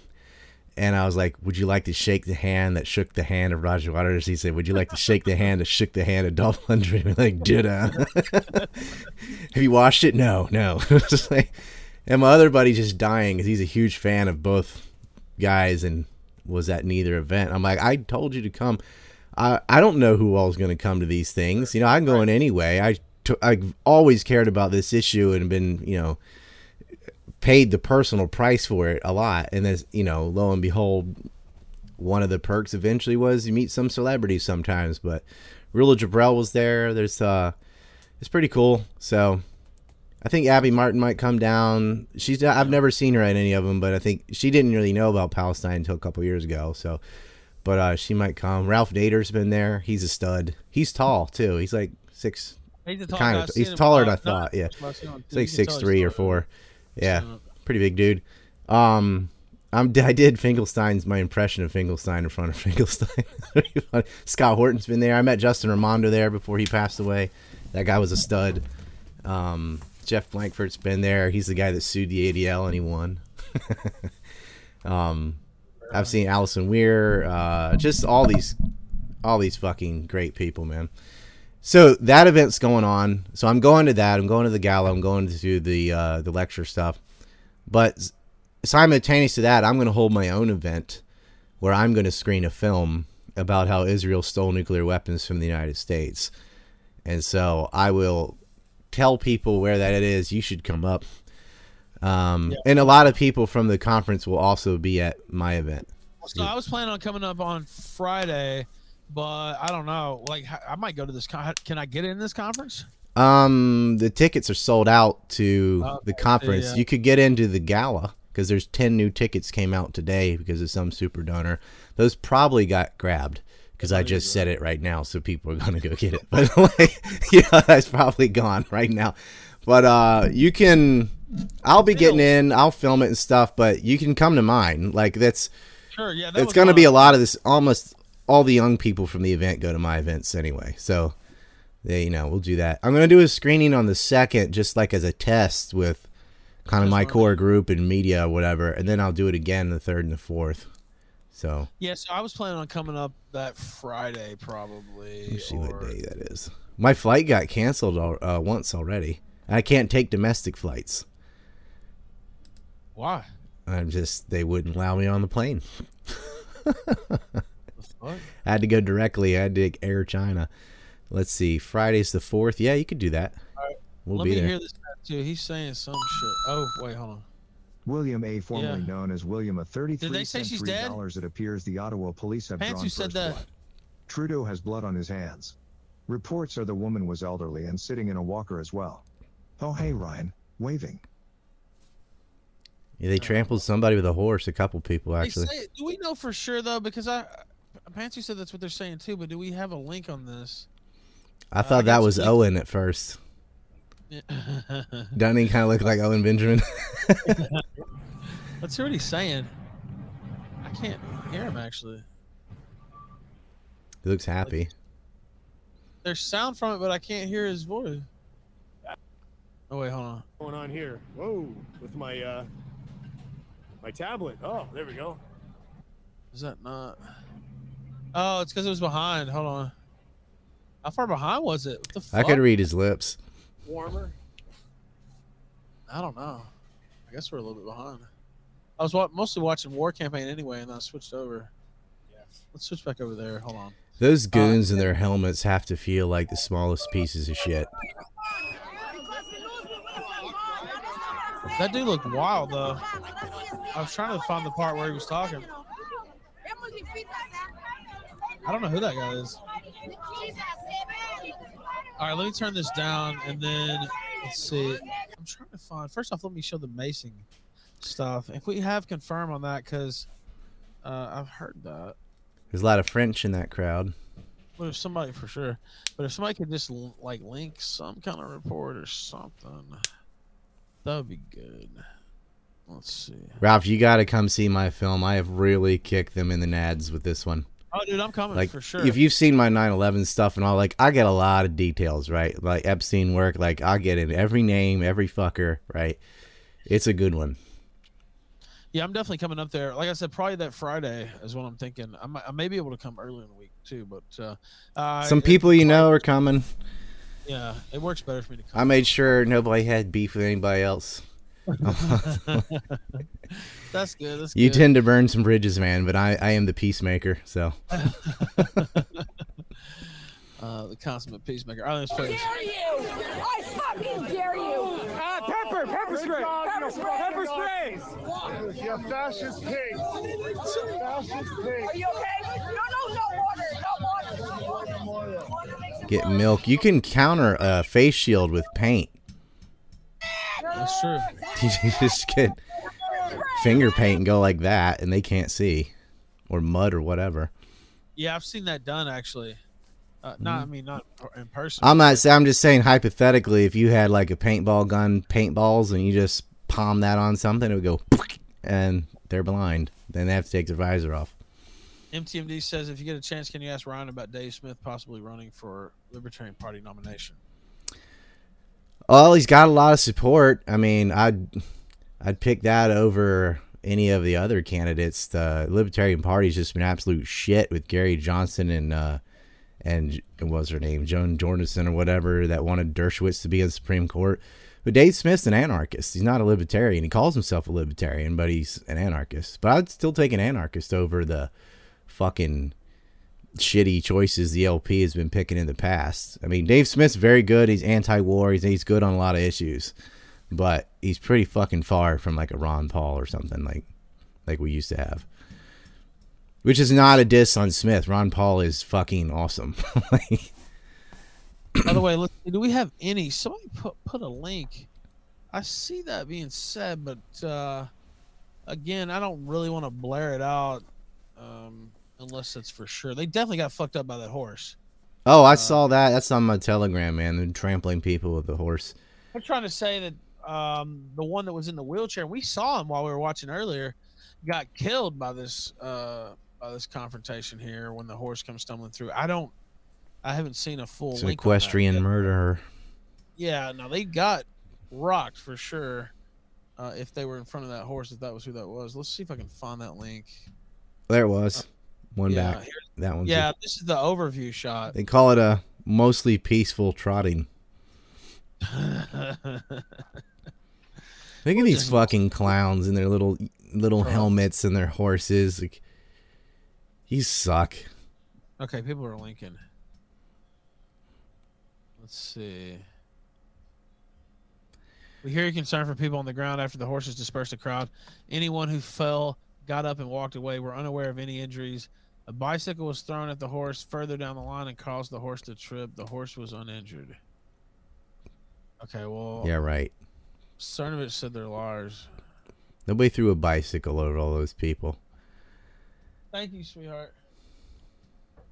and I was like, "Would you like to shake the hand that shook the hand of Roger Waters?" He said, "Would you like to shake the hand that shook the hand of Dolph Lundgren?" We're (laughs) like, did I? Uh, (laughs) have you watched it? No, no. (laughs) Just like, and my other buddy just dying because he's a huge fan of both guys and was at neither event. I'm like, I told you to come. I I don't know who all's going to come to these things. You know, I'm going anyway. I t- I've always cared about this issue and been you know paid the personal price for it a lot. And as you know, lo and behold, one of the perks eventually was you meet some celebrities sometimes. But Rula Jebreal was there. There's uh, it's pretty cool. So I think Abby Martin might come down. She's I've never seen her at any of them, but I think she didn't really know about Palestine until a couple years ago. So, but uh, she might come. Ralph Nader's been there. He's a stud. He's tall too. He's like six. He's, a tall kind guy. of- he's taller than I thought, yeah. I've seen him. He's like six three or four. Yeah, So, pretty big dude. Um, I'm I did Finkelstein's my impression of Finkelstein in front of (laughs) Finkelstein. Scott Horton's been there. I met Justin Raimondo there before he passed away. That guy was a stud. Um, Jeff Blankfort's been there. He's the guy that sued the ADL and he won. (laughs) um, I've seen Allison Weir. Uh, just all these, all these fucking great people, man. So that event's going on. So I'm going to that. I'm going to the gala. I'm going to do the uh, the lecture stuff. But simultaneous to that, I'm going to hold my own event where I'm going to screen a film about how Israel stole nuclear weapons from the United States. And so I will tell people where that it is. You should come up. Um, And a lot of people from the conference will also be at my event. So I was planning on coming up on Friday, but I don't know. Like I might go to this. Con- can I get in this conference? Um, the tickets are sold out to Okay, the conference. yeah. You could get into the gala because there's ten new tickets came out today because of some super donor. Those probably got grabbed because I just said it right now, so people are gonna go get it. (laughs) But like, (laughs) yeah, that's probably gone right now. But uh, you can. I'll be getting in. I'll film it and stuff. But you can come to mine. Like that's. Sure. Yeah. It's gonna be a lot of this. Almost all the young people from the event go to my events anyway. So, they, you know, we'll do that. I'm gonna do a screening on the second, just like as a test with kind of my core group and media, or whatever, and then I'll do it again the third and the fourth. So Yeah. So I was planning on coming up that Friday probably. let's see or- what day that is. My flight got canceled al- uh, once already. I can't take domestic flights. Why? I'm just they wouldn't allow me on the plane. (laughs) The fuck? I had to go directly. I had to Air China. Let's see. Friday's the fourth. Yeah, you could do that. We'll Let be me there. hear this guy too. He's saying some shit. Oh wait, hold on. William A. formerly Yeah. known as William a 33 Did they say she's dead? dollars it appears the Ottawa police have Pants, drawn you said that. blood. Trudeau has blood on his hands. Reports are the woman was elderly and sitting in a walker as well. Oh hey Ryan, waving. Yeah, they trampled somebody with a horse. A couple people actually. say, do we know for sure though? Because I, Pansy said that's what they're saying too. But do we have a link on this? I I thought got that was some- Owen at first. Yeah. (laughs) Doesn't he kind of look like Owen Benjamin? (laughs) Let's hear what he's saying. I can't hear him actually. he looks happy. There's sound from it, but I can't hear his voice. Oh wait, hold on. What's going on here? Whoa, with my uh my tablet. Oh, there we go. Is that not? Oh, it's because it was behind. Hold on. How far behind was it? What the fuck? I could read his lips. Warmer. I don't know. I guess we're a little bit behind. I was wa- mostly watching War Campaign anyway, and I switched over. Yes. Let's switch back over there. Hold on. Those uh, goons in their helmets have to feel like the smallest pieces of shit. That dude looked wild though. I was trying to find the part where he was talking. I don't know who that guy is. All right, let me turn this down, and then let's see. I'm trying to find. First off, let me show the macing stuff. If we have confirm on that, because uh, I've heard that. There's a lot of French in that crowd. But if somebody for sure, but if somebody could just l- like link some kind of report or something, that would be good. Let's see. Ralph, you got to come see my film. I have really kicked them in the nads with this one. Oh, dude, I'm coming Like, for sure. if you've seen my 9/11 stuff and all, like, I get a lot of details, right? Like Epstein work, like I get in every name, every fucker, right? It's a good one. Yeah, I'm definitely coming up there. Like I said, probably that Friday is what I'm thinking. I, might, I may be able to come early in the week too, but uh, Some people you know are coming. Yeah, it works better for me to I made sure nobody had beef with anybody else. (laughs) That's good. That's You good. tend to burn some bridges, man, but I, I am the peacemaker. So (laughs) uh, the consummate peacemaker. All right, let's play dare you! I fucking dare you! Ah, pepper, pepper spray. Pepper spray! Pepper sprays. You fascist pigs. Fascist pigs. Are you okay? No, no, no water! No water! Water makes it get milk. You can counter a face shield with paint. That's true. (laughs) You just get finger paint and go like that, and they can't see, or mud or whatever. Yeah, I've seen that done actually. Uh, Not, I mean, not in person. I'm not. I'm just saying hypothetically, if you had like a paintball gun, paintballs, and you just palm that on something, it would go, (laughs) and they're blind. Then they have to take their visor off. MTMD says, if you get a chance, can you ask Ryan about Dave Smith possibly running for Libertarian Party nomination? Well, he's got a lot of support. I mean, I'd I'd pick that over any of the other candidates. The Libertarian Party's just been absolute shit with Gary Johnson and uh, and what was her name, Joan Jorgensen or whatever that wanted Dershowitz to be in the Supreme Court. But Dave Smith's an anarchist. He's not a libertarian. He calls himself a libertarian, but he's an anarchist. But I'd still take an anarchist over the fucking shitty choices the LP has been picking in the past. I mean, Dave Smith's very good. He's anti-war. He's, he's good on a lot of issues, but he's pretty fucking far from like a Ron Paul or something like like we used to have. Which is not a diss on Smith. Ron Paul is fucking awesome. (laughs) By the way, do we have any? Somebody put put a link. I see that being said, but uh, again, I don't really want to blare it out. Um, unless that's for sure. They definitely got fucked up by that horse. Oh, I saw that. That's on my Telegram, man. They're trampling people with the horse. I'm trying to say that um, the one that was in the wheelchair, we saw him while we were watching earlier, got killed by this uh, by this confrontation here when the horse comes stumbling through. I don't, I haven't seen a full It's an link on that equestrian murderer. Yeah, no, they got rocked for sure. Uh, if they were in front of that horse, if that was who that was, let's see if I can find that link. There it was. One yeah, back. That one. yeah, this is the overview shot. They call it a mostly peaceful trotting. Look at these (laughs) fucking clowns in their little little helmets and their horses. Like, you suck. Okay, people are linking. Let's see. We hear your concern for people on the ground after the horses dispersed the crowd. Anyone who fell, got up, and walked away were unaware of any injuries. A bicycle was thrown at the horse further down the line and caused the horse to trip. The horse was uninjured. Okay, well, Yeah, right. Cernovich said they're liars. Nobody threw a bicycle over all those people. Thank you, sweetheart.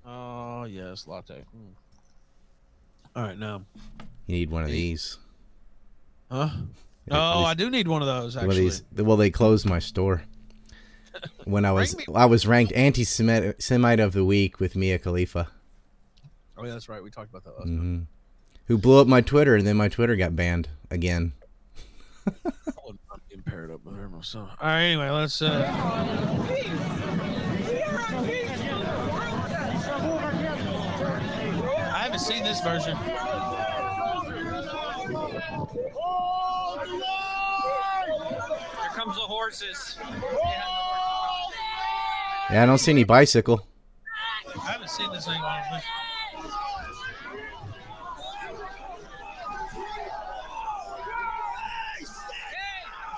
Oh, yes, latte. Mm. All right, now. You need one of these. Huh? Oh, I do need one of those actually. these. Well, they closed my store. When I was I was ranked anti-Semite Semite of the week with Mia Khalifa, Oh, yeah, that's right. We talked about that last time. hmm who blew up my Twitter, and then my Twitter got banned again. I wouldn't mind being paired up with her myself. All right, anyway, let's. uh I haven't seen this version. Here comes the horses. Yeah, I don't see any bicycle. I haven't seen this thing.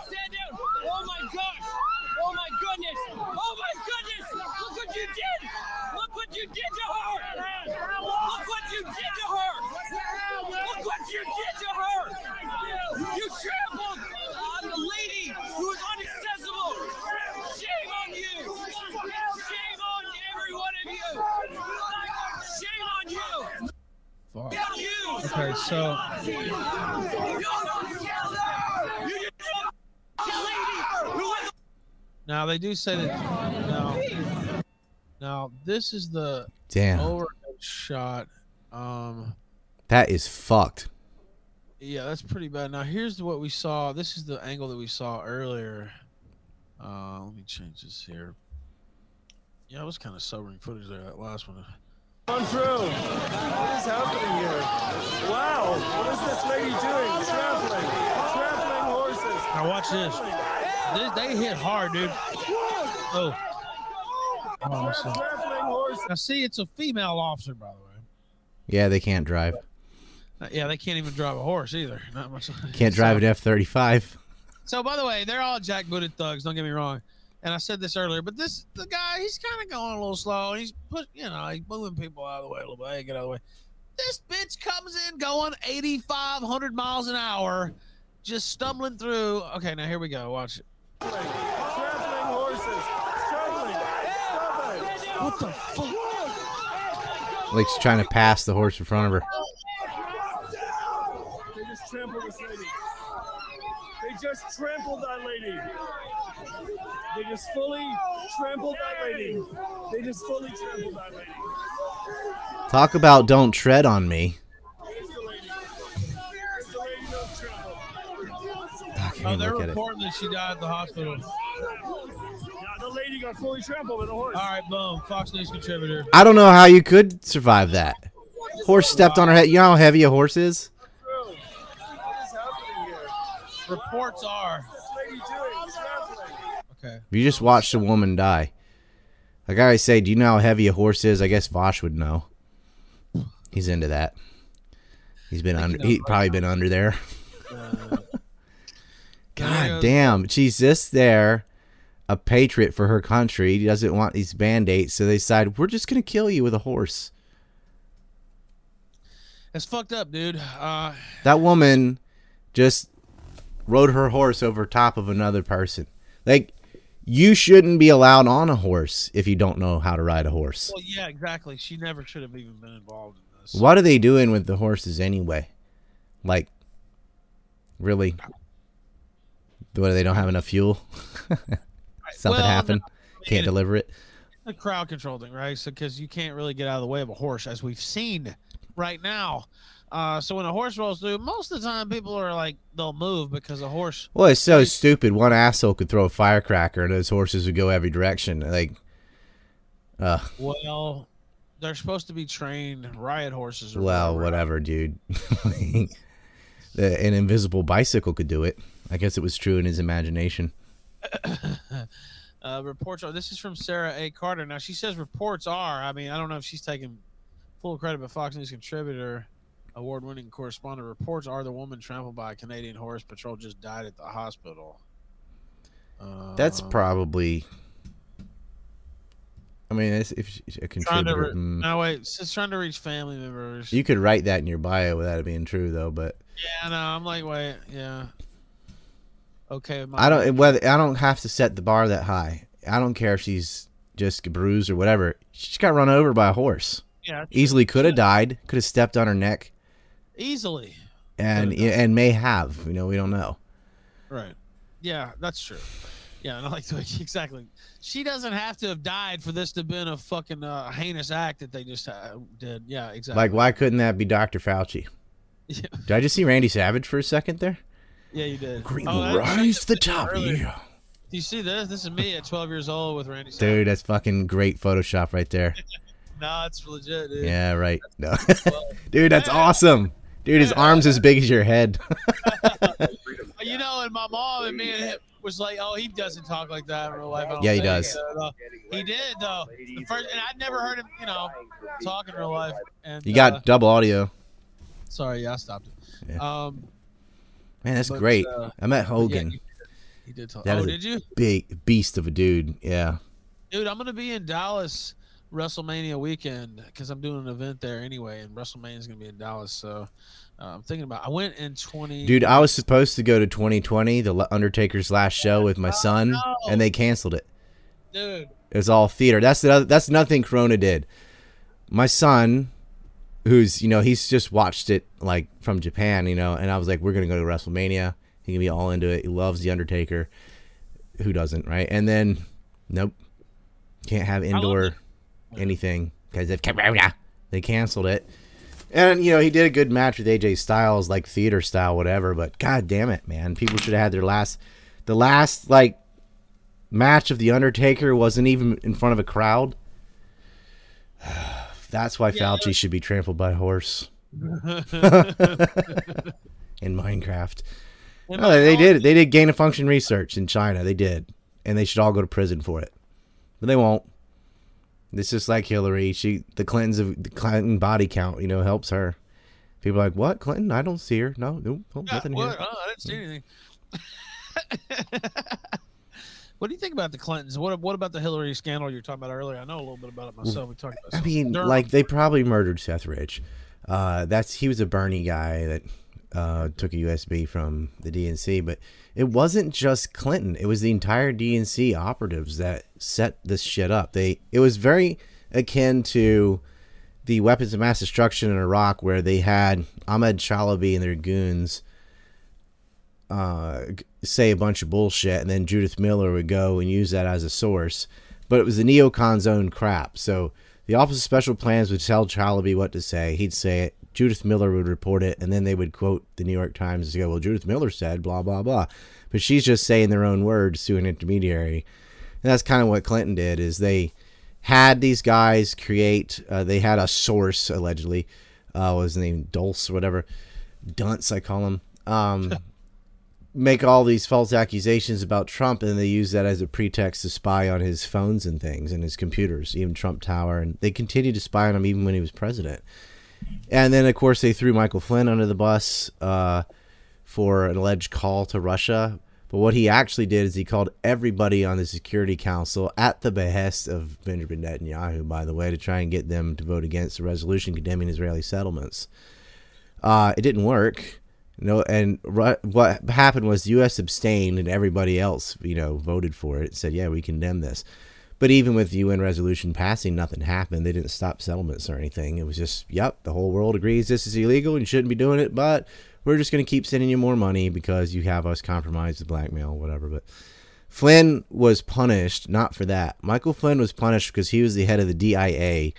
Stand down! Oh my gosh! Oh my goodness! Oh my goodness! Look what you did! Look what you did to her! Look what you did to her! Look what you did to her! You trampled on a lady who is inaccessible! Shame on you! Shame on every one of you! Shame on you! Fuck. You! Okay, so You just lady who is now they do say that. Now, now this is the Damn, overhead shot. Um, that is fucked. yeah, that's pretty bad. Now here's what we saw. This is the angle that we saw earlier. Uh, let me change this here. Yeah, it was kind of sobering footage there. That last one. On through. What is happening here? Wow. What is this lady doing? Trampling. Trampling horses. Now watch this. They, they hit hard, dude. Oh. Oh, see. Trampling horses. Now see, it's a female officer, by the way. Yeah, they can't drive. Uh, yeah, they can't even drive a horse either. Not much. Can't drive an F thirty five. So, by the way, they're all jackbooted thugs. Don't get me wrong. And I said this earlier, but this the guy, he's kind of going a little slow. And he's put, you know, he's moving people out of the way a little bit. Hey, get out of the way. This bitch comes in going 8,500 miles an hour, just stumbling through. Okay, now here we go. Watch it. Trampling horses. Trampling. Stop. What the fuck? Like she's trying to pass the horse in front of her. They just trampled this lady. They just trampled that lady. They just fully trampled that lady. They just fully trampled that lady. Talk about don't tread on me. The lady. Here's the lady that was trampled. I can't Oh, they're look at it. reporting that she died at the hospital. Yeah, the lady got fully trampled with a horse. All right, boom. Fox News contributor. I don't know how you could survive that. Horse stepped on her head. You know how heavy a horse is? What is happening here? Reports are. What's this lady doing? Trampling. Okay. You just watched a woman die. Like I always say, do you know how heavy a horse is? I guess Vaush would know. He's into that. He's been under. he He knows probably been under there. (laughs) God damn, she's just there, a patriot for her country. He doesn't want these band-aids, so they decide we're just gonna kill you with a horse. That's fucked up, dude. Uh, That woman just rode her horse over top of another person. Like you shouldn't be allowed on a horse if you don't know how to ride a horse. Well, yeah, exactly. She never should have even been involved in this. What are they doing with the horses anyway? Like, really? What, they don't have enough fuel? (laughs) Something Well, happened? no, I Can't deliver it? the crowd control thing, right? So because you can't really get out of the way of a horse, as we've seen right now. Uh, so when a horse rolls through, most of the time people are like they'll move because a horse. Well, it's so stupid. One asshole could throw a firecracker and those horses would go every direction. Like, uh, Well, they're supposed to be trained riot horses. Or well, whatever, dude. (laughs) The- An invisible bicycle could do it. I guess it was true in his imagination. (coughs) Uh, reports are. This is from Sara A. Carter. Now she says reports are. I mean, I don't know if she's taking full credit, but Fox News contributor, award-winning correspondent reports are the woman trampled by a Canadian horse patrol just died at the hospital. Uh, That's probably. I mean, it's, if she's a contributor, Re- mm, no wait, it's just trying to reach family members. you could write that in your bio without it being true, though. But yeah, no, I'm like, wait, yeah. Okay, my I don't whether I don't have to set the bar that high. I don't care if she's just bruised or whatever. She just got run over by a horse. Yeah, Easily could have died. Could have stepped on her neck, easily. and and may have. You know, we don't know. Right. Yeah, that's true. Yeah, and I like the way exactly. She doesn't have to have died for this to have been a fucking uh, heinous act that they just uh, did. Yeah, exactly. Like, why couldn't that be Dr. Fauci? Yeah, Did I just see Randy Savage for a second there? yeah you did. Green Oh, rise to the (laughs) top. earlier. Yeah. Do you see this? This is me at 12 years old with Randy. Savage. Dude, that's fucking great Photoshop right there. (laughs) no, it's legit, dude. Yeah, right. No. (laughs) Dude, that's awesome. Dude, his arm's as big as your head. (laughs) you know, and my mom and me and him was like, "Oh, he doesn't talk like that in real life." Yeah, he does. Uh, he did though. The first, and I'd never heard him, you know, talk in real life. And You got uh, double audio. sorry, yeah, I stopped it. Yeah. Um, Man, that's but, great. uh, I met yeah, Hogan. he, he did talk. That oh, did you, Big beast of a dude. Yeah. dude? I'm gonna be in Dallas WrestleMania weekend because I'm doing an event there anyway, and WrestleMania is gonna be in Dallas. So uh, I'm thinking about. I went in 20. Dude, I was supposed to go to 2020, the Undertaker's last show with my son, no. and they canceled it. dude. It was all theater. That's the that's nothing Corona did. My son, who's you know he's just watched it like from Japan, you know, and I was like, we're gonna go to WrestleMania. He can be all into it. He loves the Undertaker. Who doesn't, right? And then, nope, can't have indoor anything because of Corona. They canceled it. And you know he did a good match with AJ Styles, like theater style, whatever. But god damn it, man, people should have had their last, the last like match of the Undertaker wasn't even in front of a crowd. (sighs) That's why Fauci should be trampled by a horse (laughs) in Minecraft. And oh, No, they did. They did gain of function research in China. They did, and they should all go to prison for it. But they won't. It's just like Hillary. She, the Clintons, of the Clinton body count, you know, helps her. People are like, what Clinton? I don't see her. No, no, no Yeah, nothing what? here. Oh, I didn't see anything. (laughs) what do you think about the Clintons? What What about the Hillary scandal you were talking about earlier? I know a little bit about it myself. We talked about. I mean, Durham. like they probably murdered Seth Rich. Uh, that's he was a Bernie guy that uh, took a USB from the DNC, but it wasn't just Clinton. It was the entire DNC operatives that set this shit up. They it was very akin to the weapons of mass destruction in Iraq, where they had Ahmed Chalabi and their goons uh, say a bunch of bullshit, and then Judith Miller would go and use that as a source. But it was the neocon's own crap. So the Office of Special Plans would tell Chalabi what to say. He'd say it. Judith Miller would report it, and then they would quote the New York Times and go, "Well, Judith Miller said blah blah blah," but she's just saying their own words to an intermediary. And that's kind of what Clinton did. Is they had these guys create. Uh, they had a source allegedly. Uh, was his name Dulce or whatever, Dunce I call him. Um, (laughs) make all these false accusations about Trump, and they use that as a pretext to spy on his phones and things and his computers, even Trump Tower, and they continued to spy on him even when he was president. And then, of course, they threw Michael Flynn under the bus uh, for an alleged call to Russia. But what he actually did is he called everybody on the Security Council at the behest of Benjamin Netanyahu, by the way, to try and get them to vote against the resolution condemning Israeli settlements. Uh, it didn't work. No, and what happened was the U.S. abstained, and everybody else, you know, voted for it. Said, "Yeah, we condemn this." But even with the UN resolution passing, nothing happened. They didn't stop settlements or anything. It was just, "Yep, the whole world agrees this is illegal and shouldn't be doing it, but we're just going to keep sending you more money because you have us compromised, with blackmail, whatever." But Flynn was punished not for that. Michael Flynn was punished because he was the head of the DIA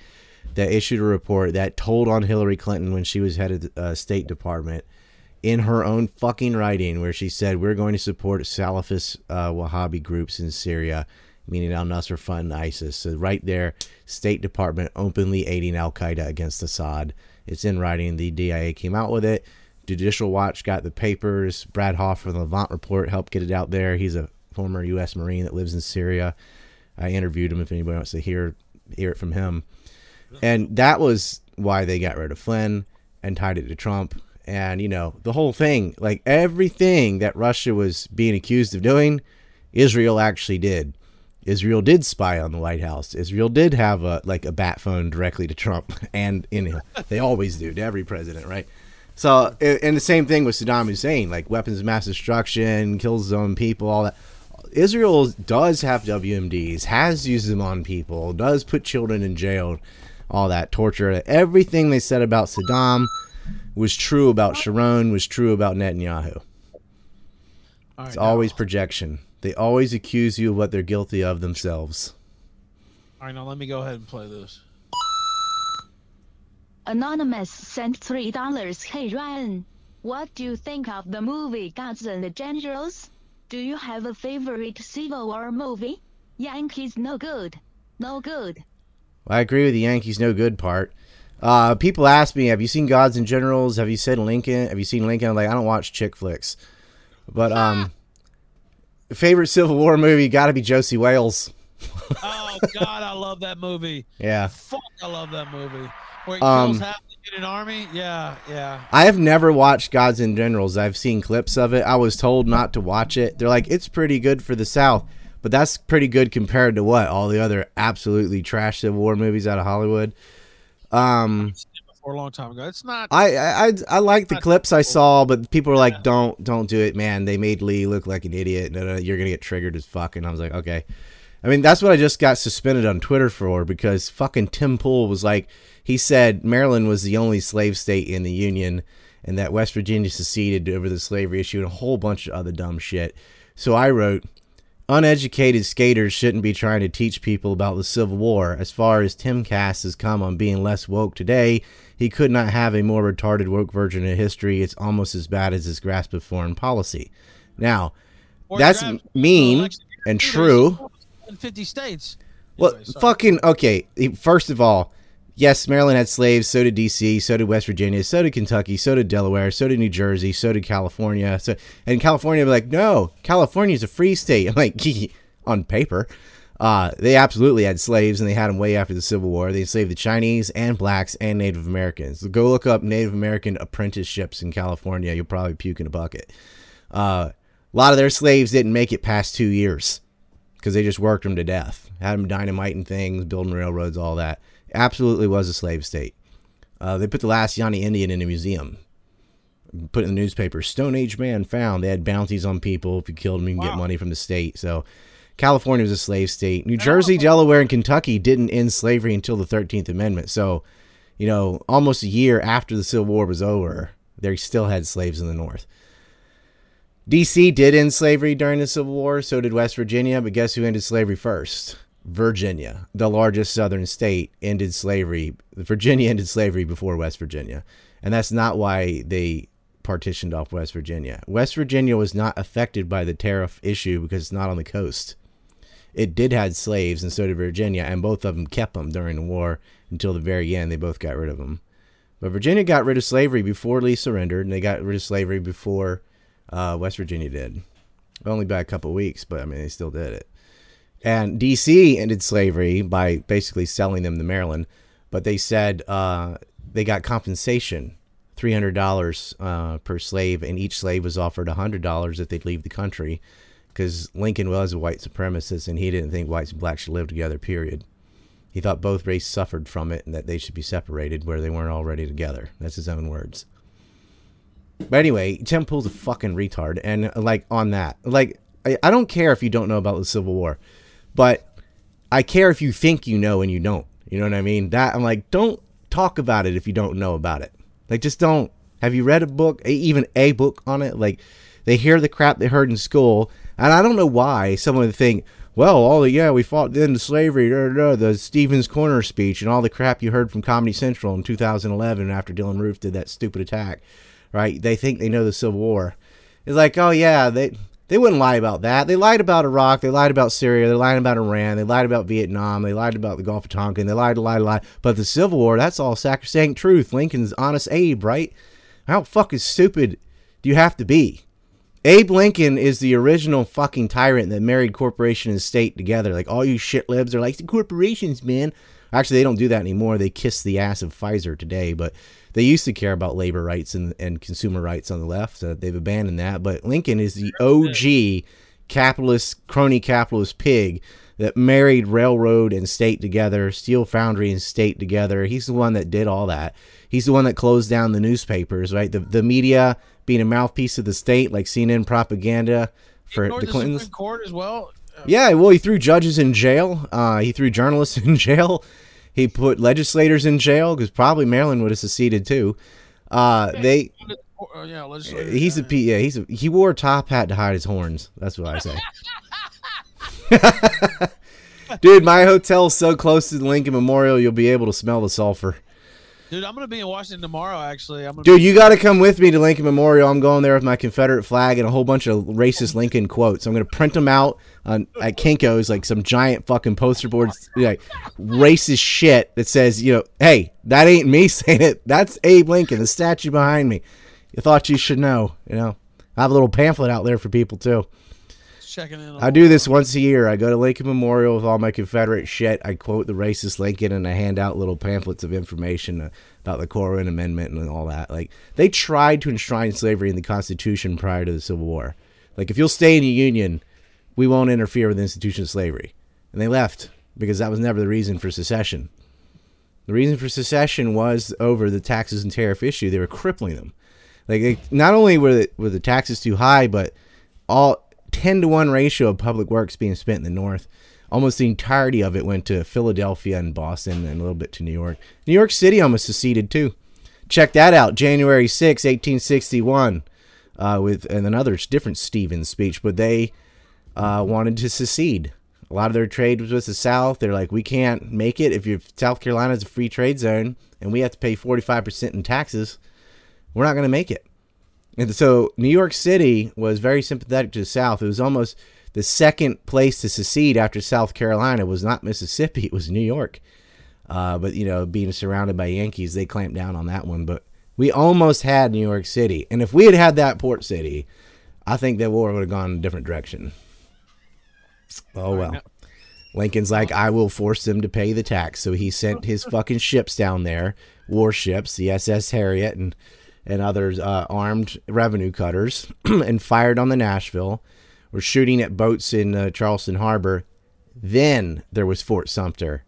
that issued a report that told on Hillary Clinton when she was head of the uh, State Department in her own fucking writing where she said we're going to support Salafist uh, Wahhabi groups in Syria, meaning Al Nusra Front ISIS. So right there, State Department openly aiding Al Qaeda against Assad. It's in writing. The DIA came out with it. Judicial Watch got the papers. Brad Hoff from the Levant Report helped get it out there. He's a former U.S. Marine that lives in Syria. I interviewed him if anybody wants to hear hear it from him. And that was why they got rid of Flynn and tied it to Trump. And, you know, the whole thing, like everything that Russia was being accused of doing, Israel actually did. Israel did spy on the White House. Israel did have a like a bat phone directly to Trump, (laughs) and in they always do to every president, right? So, and the same thing with Saddam Hussein, like weapons of mass destruction, kills his own people, all that. Israel does have WMDs, has used them on people, does put children in jail, all that torture. Everything they said about Saddam was true about Sharon, was true about Netanyahu. All right, It's now- always projection. They always accuse you of what they're guilty of themselves. All right, now let me go ahead and play this. Anonymous sent three dollars. Hey Ryan, what do you think of the movie Gods and the Generals? Do you have a favorite Civil War movie? Yankees no good. No good. I agree with the Yankees no good part. Uh, people ask me, "Have you seen Gods and Generals? Have you seen Lincoln? Have you seen Lincoln?" I'm like, I don't watch chick flicks, but um, favorite Civil War movie got to be Josie Wales. Oh (laughs) God, I love that movie. Yeah, Fuck, I love that movie. Where he Um, kills half the Union Army. Yeah, yeah. I have never watched Gods and Generals. I've seen clips of it. I was told not to watch it. They're like, it's pretty good for the South, but that's pretty good compared to what all the other absolutely trash Civil War movies out of Hollywood. Um, Before a long time ago, it's not. I I I, I like the clips I saw, but people were like, "Don't don't do it, man." They made Lee look like an idiot. No, no, you're gonna get triggered as fuck. And I was like, okay. I mean, that's what I just got suspended on Twitter for because fucking Tim Pool was like, he said Maryland was the only slave state in the Union, and that West Virginia seceded over the slavery issue and a whole bunch of other dumb shit. So I wrote, uneducated skaters shouldn't be trying to teach people about the Civil War. As far as Timcast has come on being less woke today, he could not have a more retarded woke version of history. It's almost as bad as his grasp of foreign policy. Now, Or that's mean election and true. In 50 states. Well, Anyway, fucking okay. First of all, yes, Maryland had slaves. So did D.C. So did West Virginia. So did Kentucky. So did Delaware. So did New Jersey. So did California. So and California be like, no, California is a free state. I'm (laughs) like, (laughs) on paper, uh, they absolutely had slaves, and they had them way after the Civil War. They enslaved the Chinese and blacks and Native Americans. Go look up Native American apprenticeships in California. You'll probably puke in a bucket. Uh, a lot of their slaves didn't make it past two years because they just worked them to death. Had them dynamiting things, building railroads, all that. Absolutely was a slave state. Uh, they put the last Yahi Indian in a museum. Put in the newspaper, Stone Age man found. They had bounties on people. If you killed them, you can get money from the state. So California was a slave state. New oh, Jersey, Delaware, and Kentucky didn't end slavery until the 13th Amendment. So, you know, almost a year after the Civil War was over, they still had slaves in the North. DC did end slavery during the Civil War, so did West Virginia, but guess who ended slavery first? Virginia, the largest southern state, ended slavery. Virginia ended slavery before West Virginia. And that's not why they partitioned off West Virginia. West Virginia was not affected by the tariff issue because it's not on the coast. It did have slaves, and so did Virginia, and both of them kept them during the war until the very end. They both got rid of them. But Virginia got rid of slavery before Lee surrendered, and they got rid of slavery before uh, West Virginia did. Only by a couple weeks, but I mean, they still did it. And D.C. ended slavery by basically selling them to Maryland, but they said uh, they got compensation. Three hundred dollars uh, per slave, and each slave was offered hundred dollars if they'd leave the country, because Lincoln was a white supremacist, and he didn't think whites and blacks should live together. Period. He thought both races suffered from it, and that they should be separated where they weren't already together. That's his own words. But anyway, Tim Pool's a fucking retard, and uh, like on that, like I, I don't care if you don't know about the Civil War, but I care if you think you know and you don't. You know what I mean? That I'm like, don't talk about it if you don't know about it. Like, just don't. Have you read a book, even a book on it? Like, they hear the crap they heard in school, and I don't know why someone would think, well, all the yeah, we fought into slavery, da, da, da, the Stephens Corner speech, and all the crap you heard from Comedy Central in 2011 after Dylann Roof did that stupid attack, right? They think they know the Civil War. It's like, oh yeah, they they wouldn't lie about that. They lied about Iraq. They lied about Syria. They lied about Iran. They lied about Vietnam. They lied about the Gulf of Tonkin. They lied, lied, lied. But the Civil War, that's all sacrosanct truth. Lincoln's honest Abe, right? How fucking stupid do you have to be? Abe Lincoln is the original fucking tyrant that married corporation and state together. Like all you shit libs are like the corporations, man. Actually, they don't do that anymore. They kiss the ass of Pfizer today, but they used to care about labor rights and, and consumer rights on the left. So they've abandoned that. But Lincoln is the OG capitalist, crony capitalist pig that married railroad and state together, steel foundry and state together. He's the one that did all that. He's the one that closed down the newspapers, right? The the media being a mouthpiece of the state, like CNN propaganda for the the Clintons. Supreme Court as well. Uh, Yeah, well, he threw judges in jail. Uh, he threw journalists (laughs) in jail. He put legislators in jail because probably Maryland would have seceded too. Uh, they uh, yeah, he's a yeah, yeah he's a, he wore a top hat to hide his horns. That's what I say. (laughs) (laughs) Dude, my hotel's so close to the Lincoln Memorial, you'll be able to smell the sulfur. Dude, I'm gonna be in Washington tomorrow. Actually, I'm Dude, you got to come with me to Lincoln Memorial. I'm going there with my Confederate flag and a whole bunch of racist Lincoln quotes. I'm going to print them out on at Kinko's like some giant fucking poster boards, like racist shit that says, you know, hey, that ain't me (laughs) saying it. That's Abe Lincoln, the statue behind me. You thought you should know, you know. I have a little pamphlet out there for people too. Checking in. I do this once a year. I go to Lincoln Memorial with all my Confederate shit. I quote the racist Lincoln and I hand out little pamphlets of information about the Corwin Amendment and all that. Like they tried to enshrine slavery in the Constitution prior to the Civil War. Like if you'll stay in the Union, we won't interfere with the institution of slavery. And they left because that was never the reason for secession. The reason for secession was over the taxes and tariff issue. They were crippling them. Like they, not only were the, were the taxes too high, but all 10 to 1 ratio of public works being spent in the north. Almost the entirety of it went to philadelphia and boston and a little bit to new york. New york city almost seceded too. Check that out. January 6 1861 uh, with and another different stevens speech but they uh, wanted to secede. A lot of their trade was with the south. They're like we can't make it. If you south carolina is a free trade zone and we have to pay 45% in taxes we're not going to make it and so New York City was very sympathetic to the South. It was almost the second place to secede after South Carolina was not Mississippi, (laughs) it was New York. Uh, but you know, being surrounded by Yankees, they clamped down on that one. But we almost had New York City, and if we had had that port city, I think that war would have gone in a different direction. Oh well. Lincoln's like, I will force them to pay the tax. So he sent his fucking ships down there, warships, the SS Harriet and and others uh, armed revenue cutters, (clears throat) and fired on the Nashville. Were shooting at boats in uh, Charleston Harbor. Then there was Fort Sumter.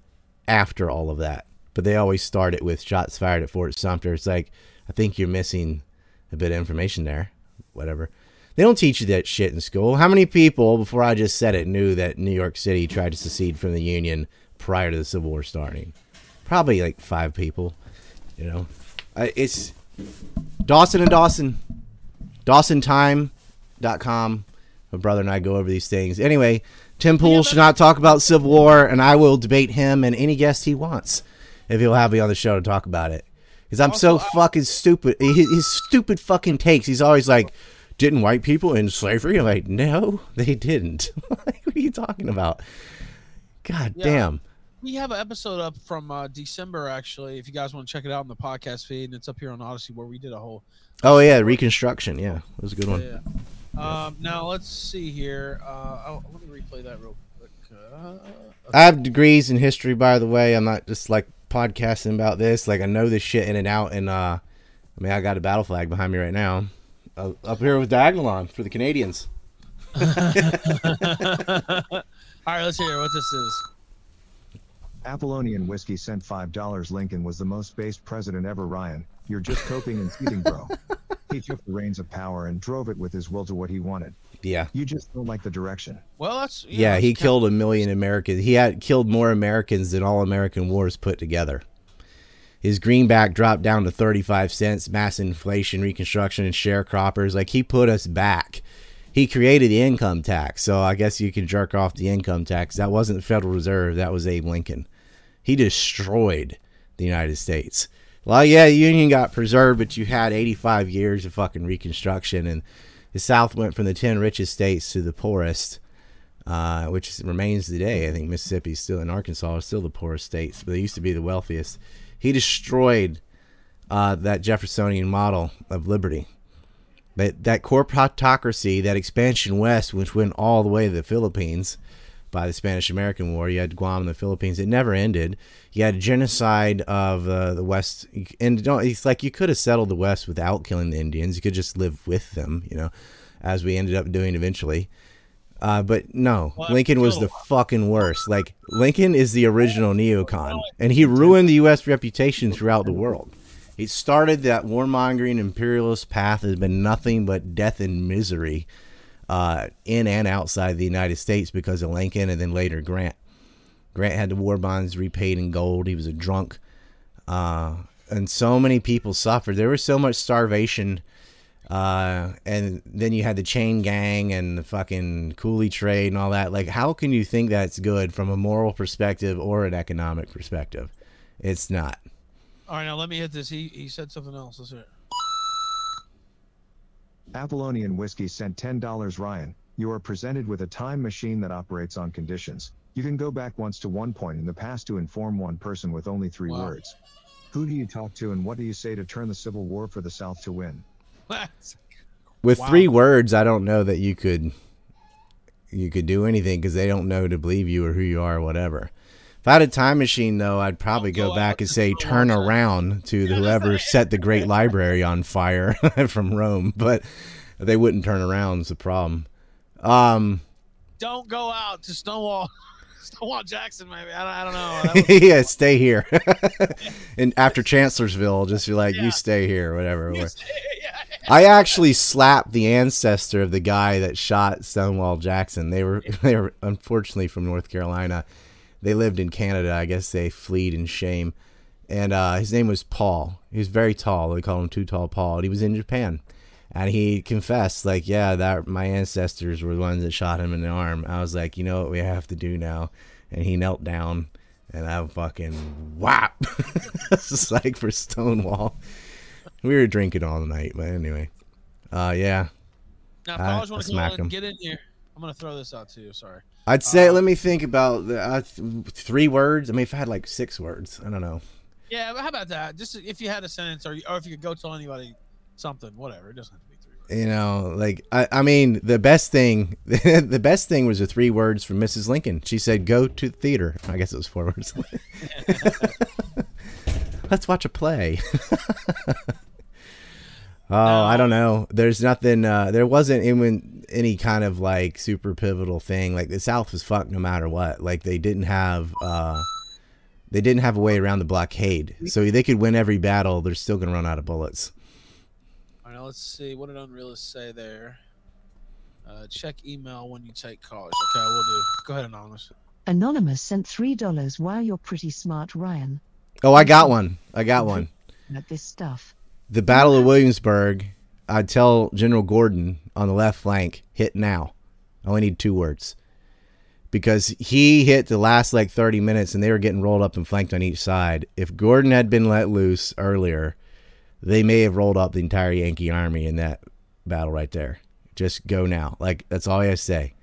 After all of that, but they always start it with shots fired at Fort Sumter. It's like I think you're missing a bit of information there. Whatever. They don't teach you that shit in school. How many people, before I just said it, knew that New York City tried to secede from the Union prior to the Civil War starting? Probably like five people. You know, it's Dawson and Dawson, DawsonTime.com. My brother and I go over these things. Anyway, Tim Pool should not talk about Civil War, and I will debate him and any guest he wants if he'll have me on the show to talk about it. Because I'm so fucking stupid. His, his stupid fucking takes. He's always like, didn't white people in slavery? I'm like, no, they didn't. (laughs) like, what are you talking about? God Yeah. damn. We have an episode up from uh, December actually. If you guys want to check it out on the podcast feed, and it's up here on Odysee where we did a whole. Oh, yeah, Reconstruction. Yeah, that was a good one. Yeah. Um, now let's see here. Uh, oh, let me replay that real quick. Uh, I have degrees in history, by the way. I'm not just like podcasting about this. Like I know this shit in and out. And uh, I mean, I got a battle flag behind me right now, uh, up here with Diagolon for the Canadians. (laughs) (laughs) All right, let's hear what this is. Apollonian Whiskey sent $5 Lincoln was the most based president ever Ryan. You're just coping and cheating bro. (laughs) He took the reins of power and drove it with his will to what he wanted. Yeah. You just don't like the direction. Well, that's Yeah, he that's killed a million Americans. He had killed more Americans than all American wars put together. His greenback dropped down to 35 cents, mass inflation, reconstruction, and sharecroppers. Like, he put us back. He created the income tax. So I guess you can jerk off the income tax. That wasn't the Federal Reserve. That was Abe Lincoln. He destroyed the United States. Well, yeah, the Union got preserved, but you had 85 years of fucking reconstruction. And the South went from the 10 richest states to the poorest uh, which remains today. I think Mississippi still and Arkansas are still the poorest states, but they used to be the wealthiest. He destroyed uh, that Jeffersonian model of liberty. That that corporatocracy, that expansion west, which went all the way to the Philippines by the Spanish American War. You had Guam and the Philippines. It never ended. You had genocide of uh, the West, and don't, it's like you could have settled the West without killing the Indians. You could just live with them, you know, as we ended up doing eventually. Uh, but no, Well, Lincoln was the fucking worst. Like Lincoln is the original neocon, and he ruined the U.S. reputation throughout the world. He started that warmongering imperialist path has been nothing but death and misery uh, in and outside the United States because of Lincoln and then later Grant. Grant had the war bonds repaid in gold. He was a drunk. Uh, and so many people suffered. There was so much starvation. Uh, and then you had the chain gang and the fucking coolie trade and all that. Like, how can you think that's good from a moral perspective or an economic perspective? It's not. All right, now let me hit this. He he said something else. Let's hear it. Apollonian Whiskey sent $10 Ryan. You are presented with a time machine that operates on conditions. You can go back once to one point in the past to inform one person with only three Wow. words. Who do you talk to and what do you say to turn the Civil War for the South to win? With Wow. three words, I don't know that you could you could do anything because they don't know to believe you or who you are or whatever. If I had a time machine, though, I'd probably go go back and say, "Turn around" to whoever set the Great Library on fire (laughs) from Rome, but they wouldn't turn around. Is the problem? Um, Don't go out to Stonewall. (laughs) Stonewall Jackson, maybe. I don't, I don't know. (laughs) Yeah, stay here. and after Chancellorsville, just be like, Yeah. "You stay here," whatever. yeah, I actually slapped the ancestor of the guy that shot Stonewall Jackson. They were they were unfortunately from North Carolina. They lived in Canada. I guess they fled in shame. And uh, his name was Paul. He was very tall. They called him Too Tall Paul. And he was in Japan. And he confessed, like, yeah, that my ancestors were the ones that shot him in the arm. I was like, you know what we have to do now? And he knelt down, and I fucking whap. (laughs) It's like for Stonewall. We were drinking all night, but anyway. Uh, yeah. Now, if I- I want I to get in here. I'm gonna throw this out to you. Sorry. I'd say, Uh, let me think about the, uh, three words. I mean, if I had like six words, I don't know. Yeah, but how about that? Just if you had a sentence, or, or if you could go tell anybody something, whatever. It doesn't have to be three words. You know, like I, I mean, the best thing, (laughs) the best thing was the three words from Mrs. Lincoln. She said, "Go to the theater." I guess it was four words. (laughs) (laughs) Let's watch a play. Oh, I don't know. There's nothing. Uh, there wasn't even any kind of like super pivotal thing. Like the South was fucked no matter what. Like they didn't have. Uh, they didn't have a way around the blockade, so they could win every battle. They're still gonna run out of bullets. All right, now let's see. What did Unrealist say there? Uh, check email when you take calls. Okay, we'll do. Go ahead, Anonymous. Anonymous sent $3. Wow, you're pretty smart, Ryan. Oh, I got one. I got one. At this stuff. The Battle of Williamsburg. I'd tell General Gordon on the left flank, hit now. I only need two words. Because he hit the last like 30 minutes and they were getting rolled up and flanked on each side. If Gordon had been let loose earlier, they may have rolled up the entire Yankee army in that battle right there. Just go now. Like, that's all I say.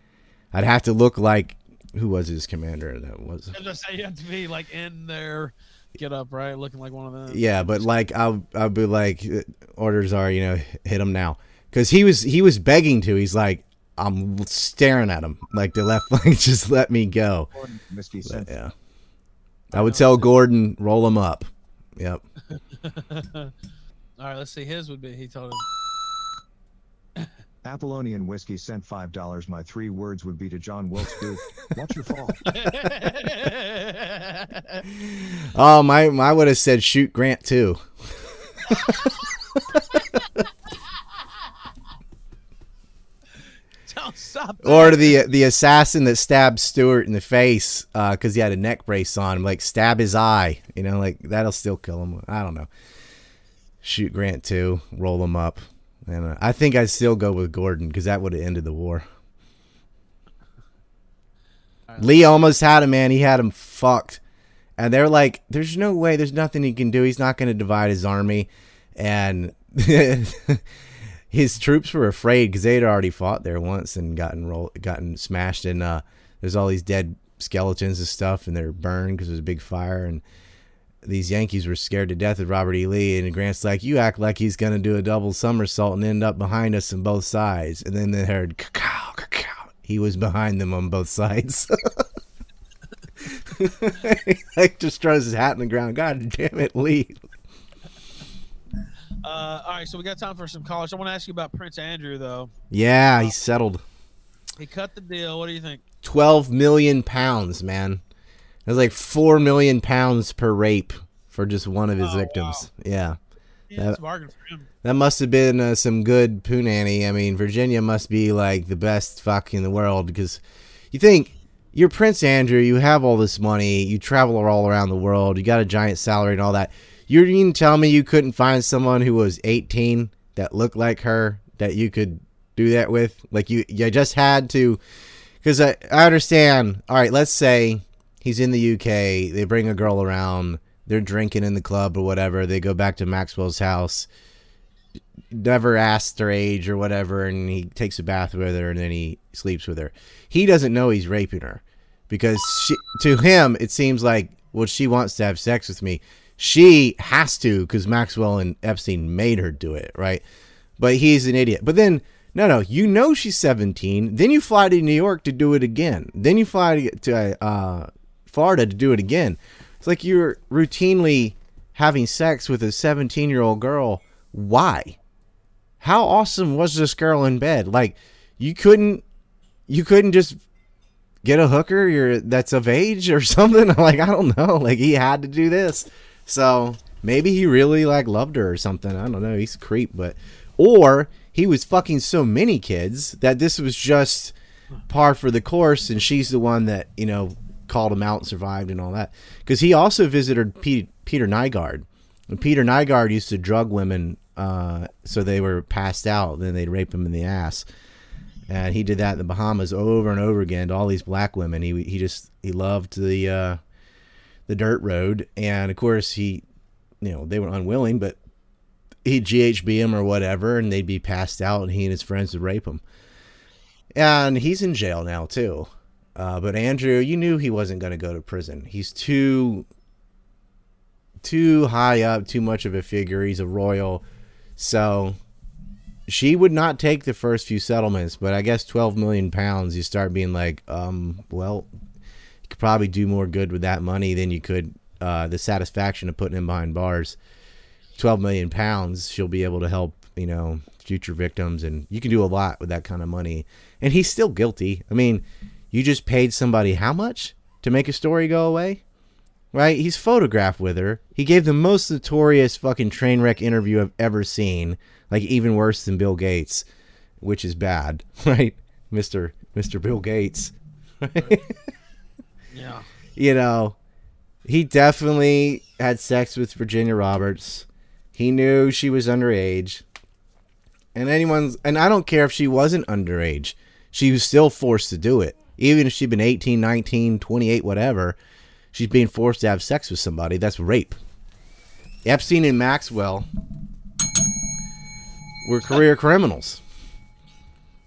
I'd have to look like, who was his commander that was? I was say you have to be like in there, get up right, looking like one of them. Yeah, but like I'll I'll be like uh, orders are you know hit him now because he was he was begging to. He's like I'm staring at him like the left (laughs) flank just let me go. But, yeah, I would tell Gordon roll him up. Yep. (laughs) All right, let's see. His would be. He told him. Apollonian Whiskey sent five dollars. My three words would be to John Wilkes Booth, "Watch your fall." (laughs) Oh my! I would have said shoot Grant too. (laughs) or the the assassin that stabbed Seward in the face because uh, he had a neck brace on. Like stab his eye, you know, like that'll still kill him. I don't know. Shoot Grant too. Roll him up and uh, I think I'd still go with Gordon because that would have ended the war. Lee almost had him, man. He had him fucked, and they're like, "There's no way. There's nothing he can do. He's not going to divide his army," and (laughs) his troops were afraid because they had already fought there once and gotten roll, gotten smashed, and uh, there's all these dead skeletons and stuff, and they're burned because there's a big fire, and these Yankees were scared to death of Robert E. Lee, and Grant's like, "You act like he's gonna do a double somersault and end up behind us on both sides," and then they heard cacao, cacao. He was behind them on both sides. he (laughs) like just throws his hat in the ground. God damn it, Lee. Uh, all right, so we got time for some college. I want to ask you about Prince Andrew, though. Yeah, he settled. He cut the deal. What do you think? 12 million pounds, man. That's like 4 million pounds per rape for just one of his Oh, victims. Yeah. Yeah, That- it's a bargain for him. That must have been uh, some good poonanny. I mean, Virginia must be like the best fuck in the world because you think you're Prince Andrew, you have all this money, you travel all around the world, you got a giant salary and all that. You mean to tell me you couldn't find someone who was 18 that looked like her that you could do that with? Like you, you just had to, because I, I understand. All right, let's say he's in the UK, they bring a girl around, they're drinking in the club or whatever, they go back to Maxwell's house never asked her age or whatever, and he takes a bath with her and then he sleeps with her. He doesn't know he's raping her because she, to him it seems like well she wants to have sex with me. She has to because Maxwell and Epstein made her do it, right? But he's an idiot. But then no, no, you know she's 17. Then you fly to New York to do it again. Then you fly to, to uh, Florida to do it again. It's like you're routinely having sex with a 17 year old girl. Why? how awesome was this girl in bed? Like you couldn't you couldn't just get a hooker you're that's of age or (laughs) something? Like I don't know. Like he had to do this. So maybe he really like loved her or something. I don't know. He's a creep, but or he was fucking so many kids that this was just par for the course and she's the one that, you know, called him out and survived and all that. Cuz he also visited Pete, Peter Nygard. And Peter Nygard used to drug women uh, so they were passed out. Then they'd rape them in the ass, and he did that in the Bahamas over and over again to all these black women. He he just he loved the uh, the dirt road, and of course he, you know, they were unwilling, but he'd GHB him or whatever, and they'd be passed out, and he and his friends would rape them. And he's in jail now too. Uh, but Andrew, you knew he wasn't going to go to prison. He's too too high up, too much of a figure. He's a royal. So she would not take the first few settlements, but I guess 12 million pounds, you start being like, um, well, you could probably do more good with that money than you could uh, the satisfaction of putting him behind bars. 12 million pounds, she'll be able to help, you know, future victims, and you can do a lot with that kind of money. And he's still guilty. I mean, you just paid somebody how much to make a story go away? right? He's photographed with her. He gave the most notorious fucking train wreck interview I've ever seen, like even worse than Bill Gates, which is bad, (laughs) right? Mister Mister Bill Gates, Right? (laughs) Yeah. you know, he definitely had sex with Virginia Roberts. He knew she was underage, and anyone's and I don't care if she wasn't underage, she was still forced to do it, even if she'd been 18, 19, 28, whatever she's being forced to have sex with somebody. That's rape. Epstein and Maxwell were career criminals.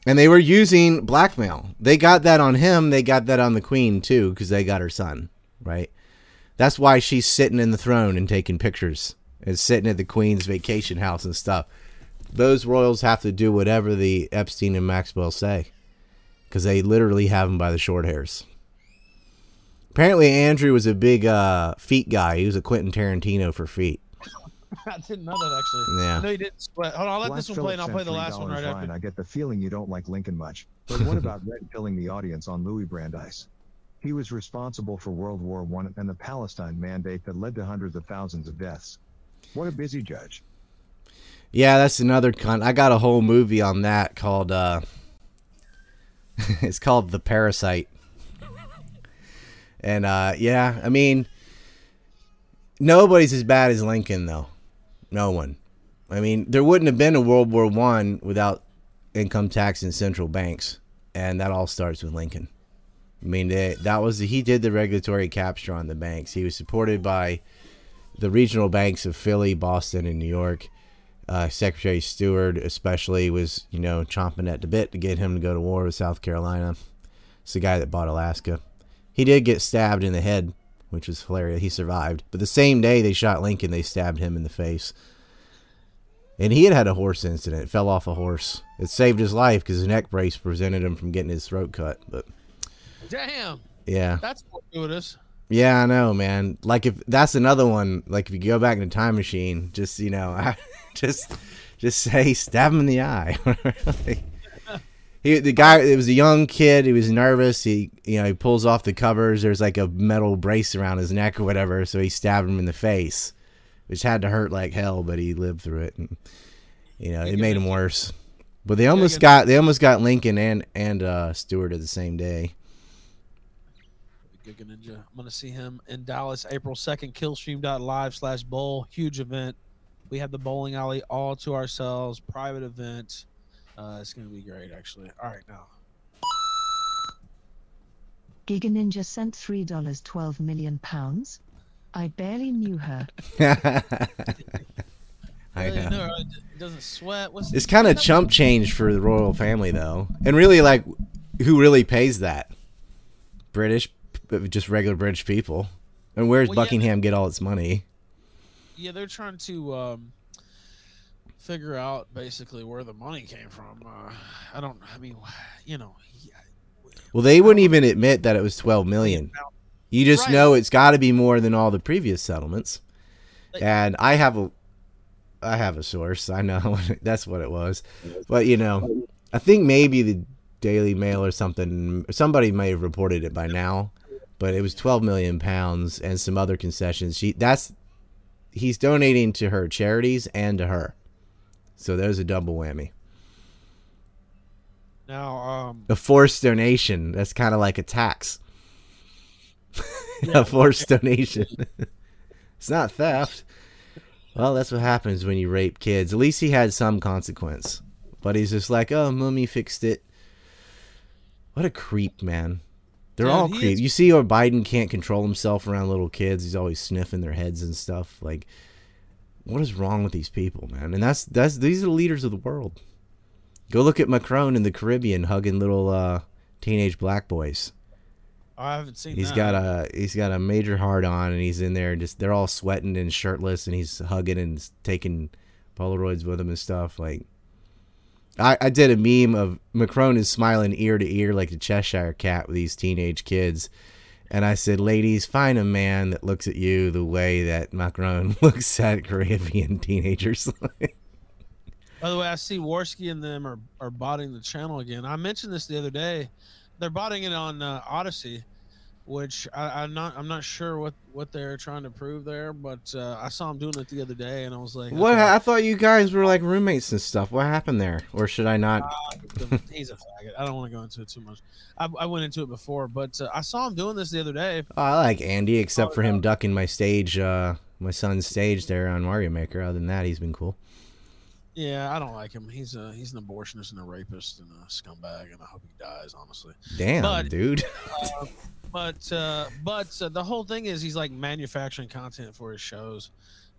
And they were using blackmail. They got that on him. They got that on the queen, too, because they got her son, right? That's why she's sitting in the throne and taking pictures and sitting at the queen's vacation house and stuff. Those royals have to do whatever the Epstein and Maxwell say because they literally have him by the short hairs. Apparently, Andrew was a big uh, feet guy. He was a Quentin Tarantino for feet. (laughs) I didn't know that actually. Yeah. I know you didn't sweat. Hold on, I'll let Black this one play and I'll play the last one right $3 after. I get the feeling you don't like Lincoln much. But what about (laughs) red pilling the audience on Louis Brandeis? He was responsible for World War I and the Palestine mandate that led to hundreds of thousands of deaths. What a busy judge. Yeah, that's another con. I got a whole movie on that called uh, (laughs) it's called The Parasite. And uh, yeah, I mean, nobody's as bad as Lincoln, though. No one. I mean, there wouldn't have been a World War One without income tax and central banks, and that all starts with Lincoln. I mean, they, that was he did the regulatory capture on the banks. He was supported by the regional banks of Philly, Boston, and New York. Uh, Secretary Seward, especially, was you know chomping at the bit to get him to go to war with South Carolina. It's the guy that bought Alaska. He did get stabbed in the head, which was hilarious. He survived, but the same day they shot Lincoln, they stabbed him in the face. And he had had a horse incident, fell off a horse. It saved his life because his neck brace prevented him from getting his throat cut. But Damn, yeah, that's fortuitous. Yeah, I know, man. Like if that's another one. Like if you go back in the time machine, just you know, (laughs) just just say stab him in the eye. (laughs) he the guy. It was a young kid. He was nervous. He you know he pulls off the covers. There's like a metal brace around his neck or whatever. So he stabbed him in the face, which had to hurt like hell. But he lived through it, and you know it made him worse. But they almost got they almost got Lincoln and and uh, Seward at the same day. Giga Ninja. I'm gonna see him in Dallas, April second. Killstream.live slash bowl. Huge event. We have the bowling alley all to ourselves. Private event. Uh, it's gonna be great, actually. All right, now. Giga Ninja sent three dollars twelve million pounds. I barely knew her. (laughs) (laughs) I know. no, it doesn't sweat. What's It's kind of chump change for the royal family, though, and really, like, who really pays that? British, p- just regular British people. And where's Well, yeah, Buckingham get all its money? Yeah, they're trying to um, figure out basically where the money came from. Uh, I don't. I mean, you know, yeah, Well, they wouldn't even admit that it was twelve million. You just Right. know it's got to be more than all the previous settlements. And I have a, I have a source. I know (laughs) that's what it was, but you know, I think maybe the Daily Mail or something. Somebody may have reported it by now, but it was twelve million pounds and some other concessions. She that's he's donating to her charities and to her, so there's a double whammy. now um, A forced donation. That's kind of like a tax. (laughs) a forced donation. (laughs) it's not theft. Well, that's what happens when you rape kids. At least he had some consequence. But he's just like, oh, mummy fixed it. What a creep, man. They're Dude, all he creep. is- You see or Biden can't control himself around little kids. He's always sniffing their heads and stuff. Like, what is wrong with these people, man? And that's that's these are the leaders of the world. Go look at Macron in the Caribbean hugging little uh, teenage black boys. I haven't seen. He's that. got a he's got a major hard on, and he's in there, and just they're all sweating and shirtless, and he's hugging and taking Polaroids with him and stuff. Like, I I did a meme of Macron is smiling ear to ear like a Cheshire cat with these teenage kids, and I said, "Ladies, find a man that looks at you the way that Macron (laughs) looks at Caribbean teenagers." (laughs) By the way, I see Warski and them are, are botting the channel again. I mentioned this the other day. They're botting it on uh, Odysee, which I, I'm not I'm not sure what what they're trying to prove there, but uh, I saw him doing it the other day, and I was like, what? okay, I thought you guys were like roommates and stuff. What happened there? Or should I not? he's a faggot. I don't want to go into it too much. I, I went into it before, but uh, I saw him doing this the other day. Oh, I like Andy, except for him ducking my stage, uh, my son's stage there on Mario Maker. Other than that, he's been cool. Yeah, I don't like him. He's a he's an abortionist and a rapist and a scumbag, and I hope he dies. Honestly. Damn, But- dude. (laughs) but uh, but uh, the whole thing is he's like manufacturing content for his shows.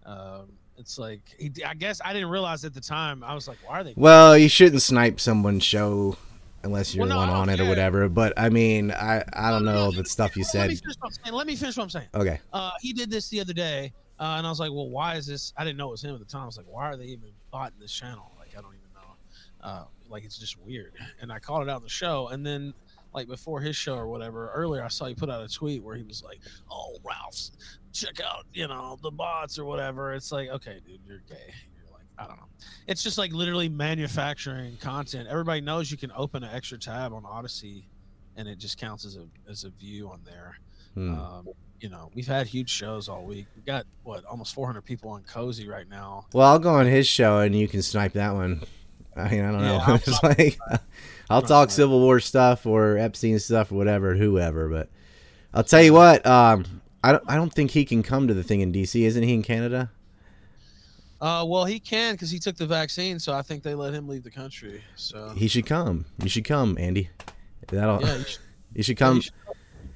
Um, it's like he, I guess I didn't realize at the time. I was like, why are they? well, you shouldn't snipe someone's show unless you're Well, no, the one on it or whatever. But I mean, I I don't know the stuff you Let me said. finish what I'm saying. Let me finish what I'm saying. Okay. Uh, he did this the other day, uh, and I was like, well, why is this? I didn't know it was him at the time. I was like, why are they even botting this channel? Like, I don't even know. Uh, like, it's just weird. And I called it out in the show, and then. Like before his show or whatever, earlier I saw he put out a tweet where he was like, "Oh, Ralph's, check out, you know, the bots or whatever." It's like, okay, dude, you're gay. You're like, I don't know. It's just like literally manufacturing content. Everybody knows you can open an extra tab on Odysee, and it just counts as a as a view on there. Hmm. Um, you know, we've had huge shows all week. We got what almost 400 people on Cozy right now. Well, I'll go on his show and you can snipe that one. I mean, I don't Yeah, know. (laughs) It's like I'll talk. Civil War stuff or Epstein stuff or whatever, whoever. But I'll tell you what. Um, I don't. I don't think he can come to the thing in D.C. Isn't he in Canada? Uh, well, he can because he took the vaccine, so I think they let him leave the country. So He should come. You should come, Andy. That'll. yeah, you (laughs) should, you should yeah, come. you should,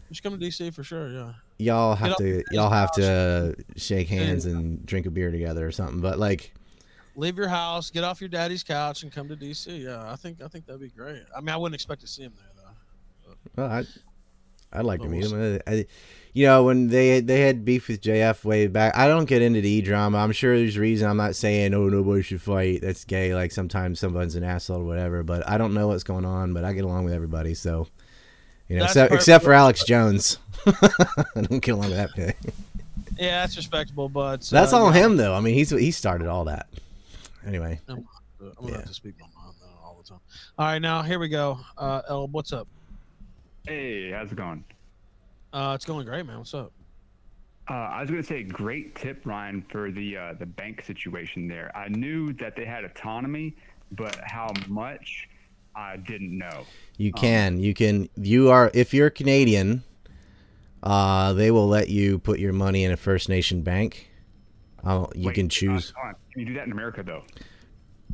you should come to DC for sure. Yeah. y'all have Get to. Y'all have to shake hands and drink a beer together or something. But like, Leave your house, get off your daddy's couch, and come to DC. Yeah, I think I think that'd be great. I mean, I wouldn't expect to see him there though. well, I. I'd like to But meet him. I, I- you know, when they they had beef with JF way back, I don't get into the e drama. I'm sure there's a reason. I'm not saying oh nobody should fight. That's gay. Like sometimes someone's an asshole or whatever. But I don't know what's going on. But I get along with everybody. So, you know, That's except, except for Alex Jones, (laughs) I don't get along with that guy. Yeah, that's respectable, but That's uh, all yeah, him though. I mean, he's he started all that. Anyway, I'm gonna Yeah. have to speak my mind though all the time. All right, now here we go. Uh, El, what's up? Hey, how's it going? Uh, it's going great, man. What's up? Uh, I was going to say, great tip, Ryan, for the uh, the bank situation there. I knew that they had autonomy, but how much I didn't know. you can you can you are if you're Canadian, uh, they will let you put your money in a First Nation bank. Uh, you Wait, can uh, choose. hold on. Can you do that in America though?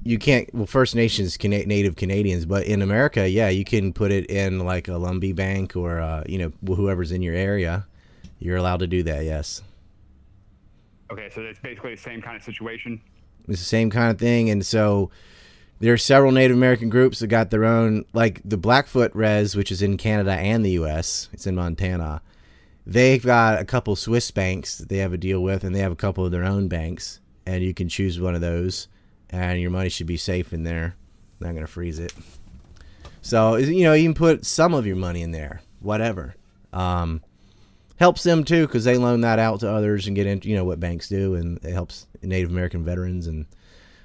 you can't well first nations Cana- native canadians but in america yeah you can put it in like a lumbee bank or uh, you know whoever's in your area you're allowed to do that yes Okay, so it's basically the same kind of situation. it's the same kind of thing and so there are several native american groups that got their own like the blackfoot res which is in canada and the us it's in montana they've got a couple swiss banks that they have a deal with and they have a couple of their own banks and you can choose one of those and your money should be safe in there. I'm not going to freeze it. So you know you can put some of your money in there whatever. Um, helps them too because they loan that out to others and get into you know what banks do and it helps native american veterans and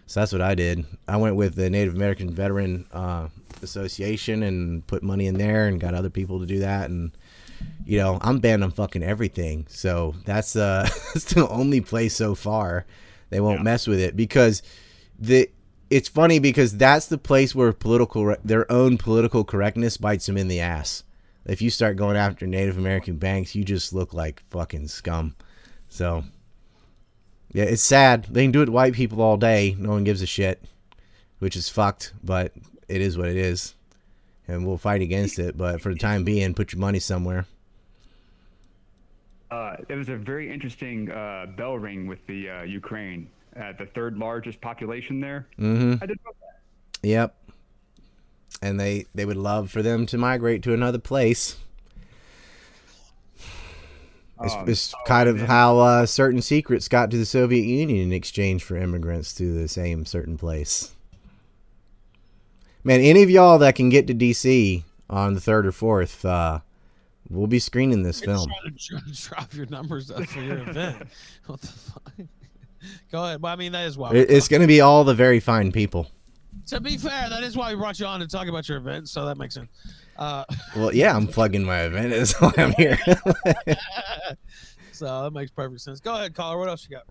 so that's what i did. I went with the native american veteran uh, association and put money in there and got other people to do that and you know i'm banned on fucking everything. So that's uh (laughs) that's the only place so far they won't Yeah. mess with it because the it's funny because that's the place where political their own political correctness bites them in the ass. If you start going after Native American banks, you just look like fucking scum. So yeah, it's sad. They can do it to white people all day. No one gives a shit, which is fucked, but it is what it is. And we'll fight against it, but for the time being, put your money somewhere. Uh, it was a very interesting uh, bell ring with the uh, Ukraine, uh, the third largest population there. Mm-hmm. I didn't know that. Yep. And they they would love for them to migrate to another place. It's, Um, it's oh, kind of man. how uh, certain secrets got to the Soviet Union in exchange for immigrants to the same certain place. Man, any of y'all that can get to DC on the third or fourth, uh, we'll be screening this You're film. trying to (laughs) drop your numbers up for your event. (laughs) What the fuck? Go ahead. Well, I mean, that is why. It- It's going to be all the very fine people. To be fair, that is why we brought you on to talk about your event, so that makes sense. Uh, (laughs) Well, yeah, I'm plugging my event. That's why I'm here. so that makes perfect sense. Go ahead, caller. What else you got?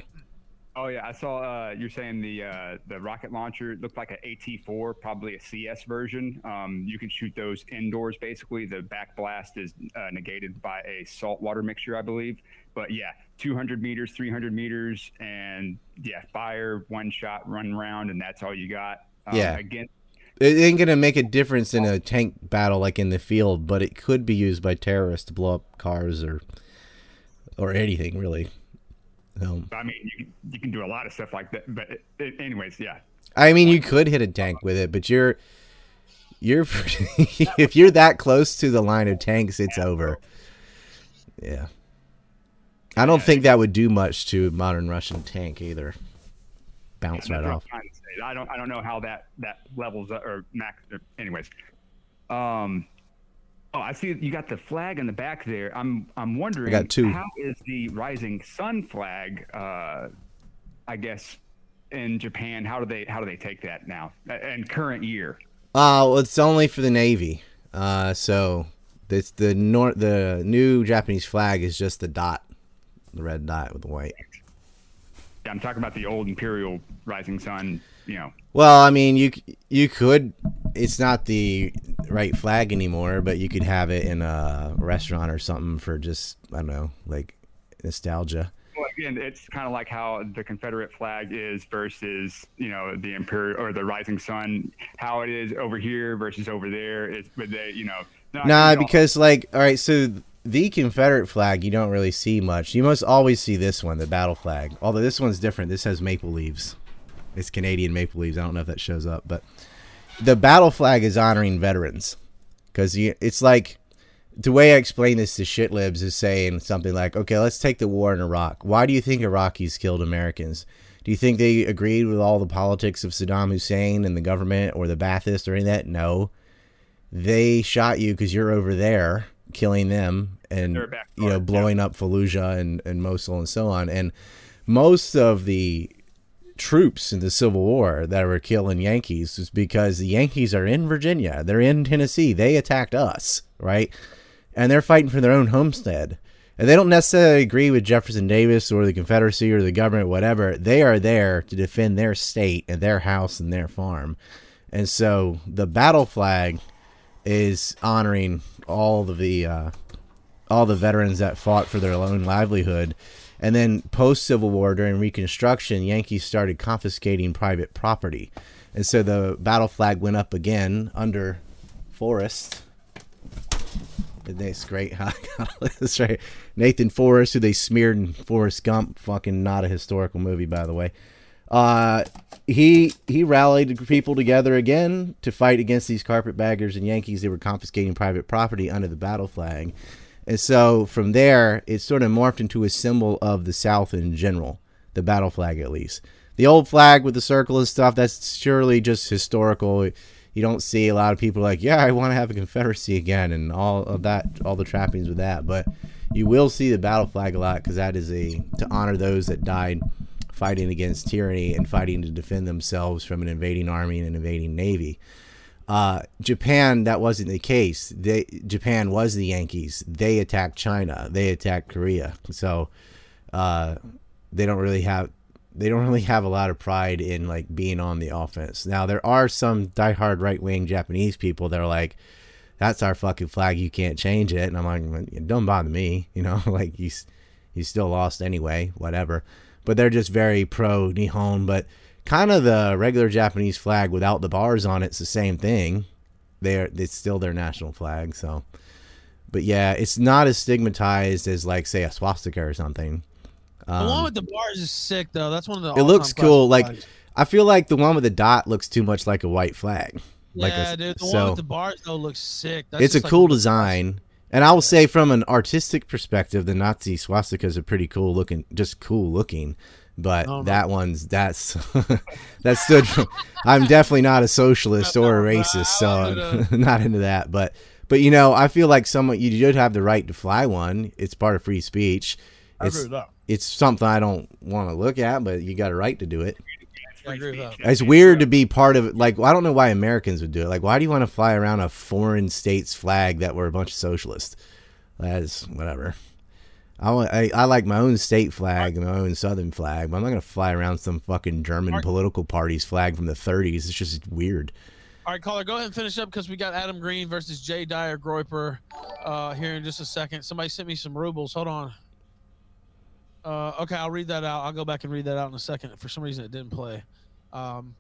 Oh yeah, I saw. Uh, you're saying the uh, the rocket launcher looked like an AT4, probably a CS version. Um, you can shoot those indoors. Basically, the back blast is uh, negated by a saltwater mixture, I believe. But yeah, 200 meters, 300 meters, and yeah, fire, one shot, run round, and that's all you got. Um, Yeah. Again, it ain't gonna make a difference in a tank battle like in the field, but it could be used by terrorists to blow up cars or or anything really. Um, I mean, you, can- you can do a lot of stuff like that. But it, anyways, yeah. I mean, you could hit a tank with it, but you're you're (laughs) if you're that close to the line of tanks, it's over. Yeah, I don't think that would do much to a modern Russian tank either. Bounce Yeah, right that's what I'm off. trying to say. I don't I don't know how that that levels up or max. Or anyways, um, oh, I see you got the flag in the back there. I'm I'm wondering got two. how is the rising sun flag? Uh, I guess in Japan, how do they how do they take that now? Uh, And current year. Uh, well, it's only for the Navy. Uh, so it's the nor- the new Japanese flag is just the dot, the red dot with the white. Yeah, I'm talking about the old Imperial Rising Sun. You know, Well, I mean, you you could. It's not the right flag anymore, but you could have it in a restaurant or something for just I don't know, like nostalgia. well, again, it's kind of like how the Confederate flag is versus you know the Imperial or the Rising Sun. How it is over here versus over there. It's but they, you know, not- Nah, you know, because like, all right, so the Confederate flag you don't really see much. You must always see this one, the battle flag. Although this one's different. This has maple leaves. It's Canadian maple leaves. I don't know if that shows up, but the battle flag is honoring veterans because it's like the way I explain this to shit libs is saying something like, okay, let's take the war in Iraq. Why do you think Iraqis killed Americans? Do you think they agreed with all the politics of Saddam Hussein and the government or the Ba'athists or any of that? No. They shot you because you're over there killing them and you know blowing up Fallujah and, and Mosul and so on. And most of the troops in the Civil War that were killing Yankees was because the Yankees are in Virginia. They're in Tennessee. They attacked us, right? And they're fighting for their own homestead. And they don't necessarily agree with Jefferson Davis or the Confederacy or the government, whatever. They are there to defend their state and their house and their farm. And so the battle flag is honoring all of the uh, all the veterans that fought for their own livelihood. And then post Civil War during Reconstruction, Yankees started confiscating private property. And so the battle flag went up again under Forrest. (laughs) That's great. How I got this right. Nathan Forrest, who they smeared in Forrest Gump, fucking not a historical movie, by the way. Uh, he he rallied people together again to fight against these carpetbaggers and Yankees. They were confiscating private property under the battle flag, and so from there, it sort of morphed into a symbol of the South in general, the battle flag at least. The old flag with the circle and stuff, that's surely just historical. You don't see a lot of people like, yeah, I want to have a Confederacy again, and all of that, all the trappings with that. But you will see the battle flag a lot because that is a to honor those that died fighting against tyranny and fighting to defend themselves from an invading army and an invading navy. Uh, Japan, that wasn't the case. They, Japan was the Yankees. They attacked China. They attacked Korea. So uh, they don't really have they don't really have a lot of pride in like being on the offense. Now there are some diehard right wing Japanese people that are like, "That's our fucking flag. You can't change it." And I'm like, "Don't bother me." (laughs) You know, like you you still lost anyway. Whatever. But they're just very pro Nihon. But kind of the regular Japanese flag without the bars on it's the same thing. They're it's still their national flag. So, but yeah, it's not as stigmatized as like say a swastika or something. the one Um, with the bars is sick though. That's one of the. it looks cool. Like flags. I feel like the one with the dot looks too much like a white flag. like yeah, a, dude. The so one with the bars though looks sick. That's it's a like cool design. And I will say, from an artistic perspective, the Nazi swastikas are pretty cool looking, just cool looking. But Oh, no. that one's that's (laughs) that stood. For, I'm definitely not a socialist or a racist, so I'm (laughs) (laughs) not into that. But but you know, I feel like someone you should have the right to fly one. It's part of free speech. I It's agree with that. it's something I don't want to look at, but you got a right to do it. I agree with. It's weird to be part of it. Like, I don't know why Americans would do it. Like, why do you want to fly around a foreign state's flag that were a bunch of socialists? That's whatever. I, want, I, I like my own state flag and my own southern flag, but I'm not going to fly around some fucking German Mark- political party's flag from the 30s. It's just weird. All right, caller, go ahead and finish up because we got Adam Green versus Jay Dyer Groiper uh, here in just a second. Somebody sent me some rubles. Hold on. Uh, okay, I'll read that out. I'll go back and read that out in a second. For some reason, it didn't play. Um,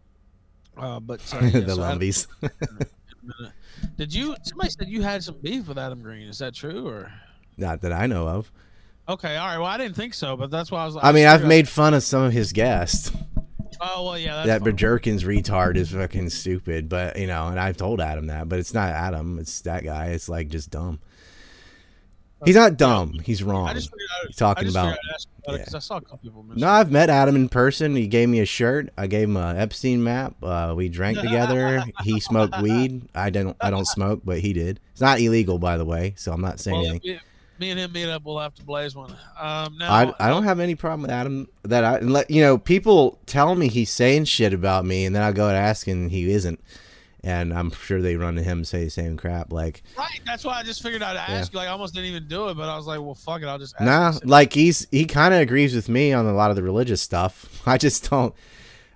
uh, but uh, (laughs) yeah, the so Adam- Lumbies. did you? Somebody said you had some beef with Adam Green. Is that true or? not that I know of. Okay, all right. Well, I didn't think so, but that's why I was. Like, I mean, I've made fun of some of his guests. Oh well, yeah. That's that fine. Bajorkin's retard is fucking stupid, but you know, and I've told Adam that, but it's not Adam, it's that guy. It's like just dumb. He's not dumb. He's wrong. I just figured I, He's talking I just about. figured I'd about it I saw a couple people. No, I've met Adam in person. He gave me a shirt. I gave him a Epstein map. Uh, we drank together. he smoked weed. I don't. I don't smoke, but he did. It's not illegal, by the way. So I'm not saying Well, anything. Me and him meet up. We'll have to blaze one. Um, now, I, I don't have any problem with Adam. That I let you know. People tell me he's saying shit about me, and then I go and ask, and he isn't. and I'm sure they run to him and say the same crap. Like, Right. That's why I just figured I'd ask you. Like, I almost didn't even do it, but I was like, well, fuck it. I'll just ask. nah, like he's he kind of agrees with me on a lot of the religious stuff. (laughs) I just don't.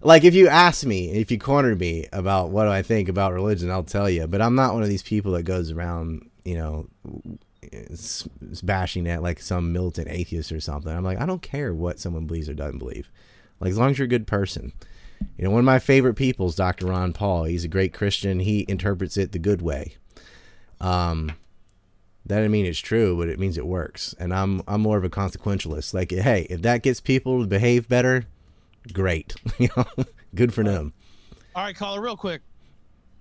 Like, if you ask me, if you corner me about what do I think about religion, I'll tell you. But I'm not one of these people that goes around, you know, bashing at like some militant atheist or something. I'm like, I don't care what someone believes or doesn't believe. Like, as long as you're a good person. You know, one of my favorite people is Dr. Ron Paul. He's a great Christian. He interprets it the good way. Um, that doesn't mean it's true, but it means it works. And I'm I'm more of a consequentialist. Like, hey, if that gets people to behave better, great. (laughs) you know, good for them. All right, caller, real quick.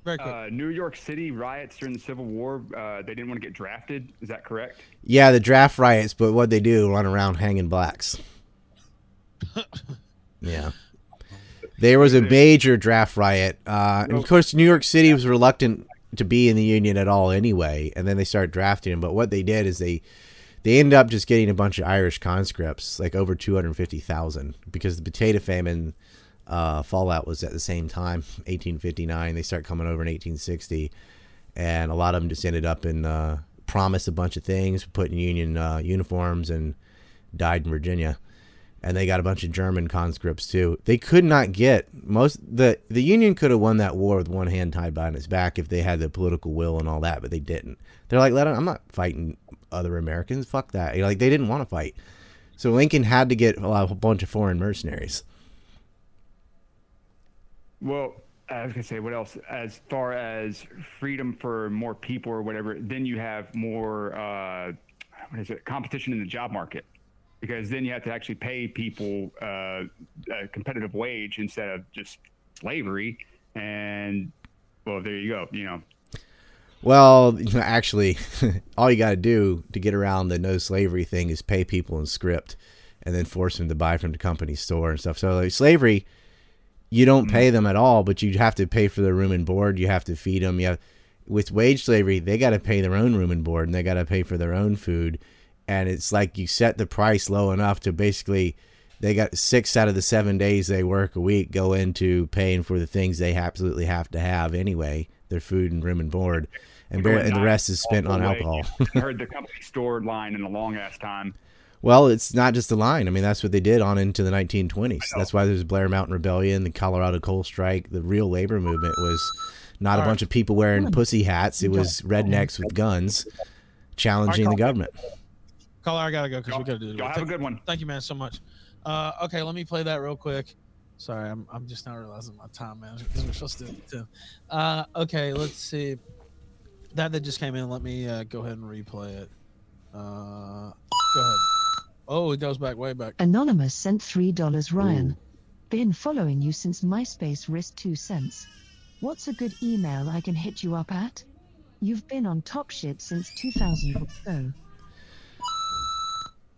Very quick. Uh, New York City riots during the Civil War. Uh, they didn't want to get drafted. Is that correct? Yeah, the draft riots, but what they do run around hanging blacks. (laughs) yeah. There was a major draft riot. Uh, and of course, New York City was reluctant to be in the union at all anyway, and then they started drafting them. But what they did is they they ended up just getting a bunch of Irish conscripts, like over 250,000, because the potato famine uh, fallout was at the same time, 1859. They start coming over in 1860, and a lot of them just ended up in uh, a bunch of things, put in Union uh, uniforms, and died in Virginia. And they got a bunch of German conscripts too. They could not get most the the Union could have won that war with one hand tied behind its back if they had the political will and all that, but they didn't. They're like, let I'm not fighting other Americans. Fuck that. You know, like they didn't want to fight. So Lincoln had to get a bunch of foreign mercenaries. Well, I was gonna say what else? As far as freedom for more people or whatever, then you have more uh, what is it? Competition in the job market, because then you have to actually pay people uh, a competitive wage instead of just slavery. And well, there you go. You know, Well, you know, actually, (laughs) all you got to do to get around the no slavery thing is pay people in script, and then force them to buy from the company store and stuff. So like slavery, you don't mm-hmm. pay them at all, but you have to pay for their room and board. You have to feed them. You have, with wage slavery, they got to pay their own room and board, and they got to pay for their own food. And it's like you set the price low enough to basically, they got six out of the seven days they work a week go into paying for the things they absolutely have to have anyway, their food and room and board, and, and the rest is spent on alcohol. (laughs) I heard (laughs) the company store line in a long ass time. Well, it's not just a line. I mean, that's what they did on into the 1920s. That's why there's Blair Mountain Rebellion, the Colorado Coal Strike. The real labor movement was not a All right. bunch of people wearing pussy hats. It was rednecks with guns challenging the government. Caller, I gotta go because we gotta do. the Y'all have a good one. Thank you, man, so much. Uh, okay, let me play that real quick. Sorry, I'm, I'm just not realizing my time, man. Because we're supposed to do it too. Uh, okay, let's see. That that just came in. Let me uh, go ahead and replay it. Uh, go ahead. Oh, it goes back way back. Anonymous sent $3 Ryan. Been following you since MySpace risked 2 cents. What's a good email I can hit you up at? You've been on top shit since 2000 or so.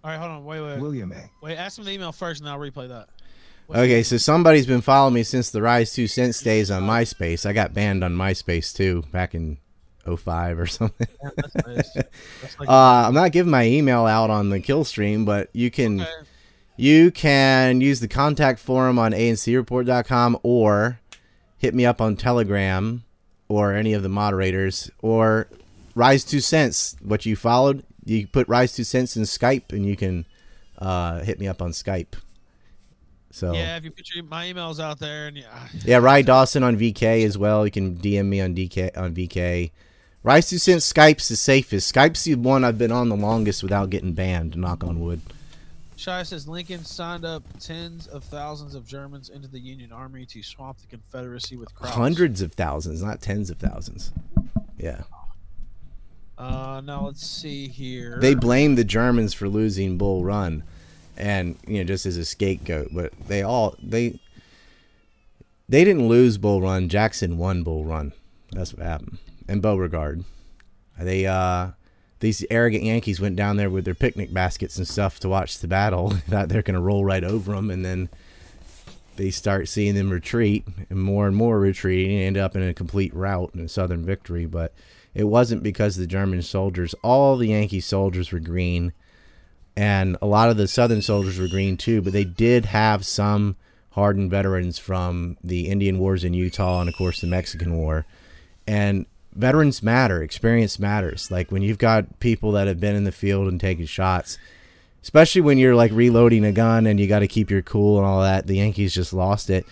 All right, hold on. Wait, wait, William A. wait. Ask him the email first, and I'll replay that. Okay, so somebody's been following me since the Rise 2 Cents days on MySpace. I got banned on MySpace too back in 05 or (laughs) something. Yeah, nice. Like- Uh, I'm not giving my email out on the kill stream, but you can Okay. you can use the contact forum on ancreport.com or hit me up on Telegram or any of the moderators or Rise Two Cents. What you followed, you put Rise Two Cents in Skype, and you can uh, hit me up on Skype. So Yeah, if you put your my emails out there, and yeah, yeah, Rye Dawson on VK as well. You can DM me on DK on VK. Rise Two Cents Skype's the safest. Skype's the one I've been on the longest without getting banned. Knock on wood. Shai says Lincoln signed up tens of thousands of Germans into the Union Army to swamp the Confederacy with crowds. Hundreds of thousands, not tens of thousands. Yeah. Uh, now let's see here. They blame the Germans for losing Bull Run, and you know just as a scapegoat. But they all they they didn't lose Bull Run. Jackson won Bull Run. That's what happened. And Beauregard, they uh these arrogant Yankees went down there with their picnic baskets and stuff to watch the battle. (laughs) Thought they're gonna roll right over them, and then they start seeing them retreat and more and more retreating and end up in a complete rout and a southern victory. But it wasn't because the German soldiers, all the Yankee soldiers were green, and a lot of the southern soldiers were green too, but they did have some hardened veterans from the Indian Wars in Utah and, of course, the Mexican War. and veterans matter. Experience matters. Like when you've got people that have been in the field and taken shots, especially when you're like reloading a gun and you got to keep your cool and all that. The Yankees just lost it,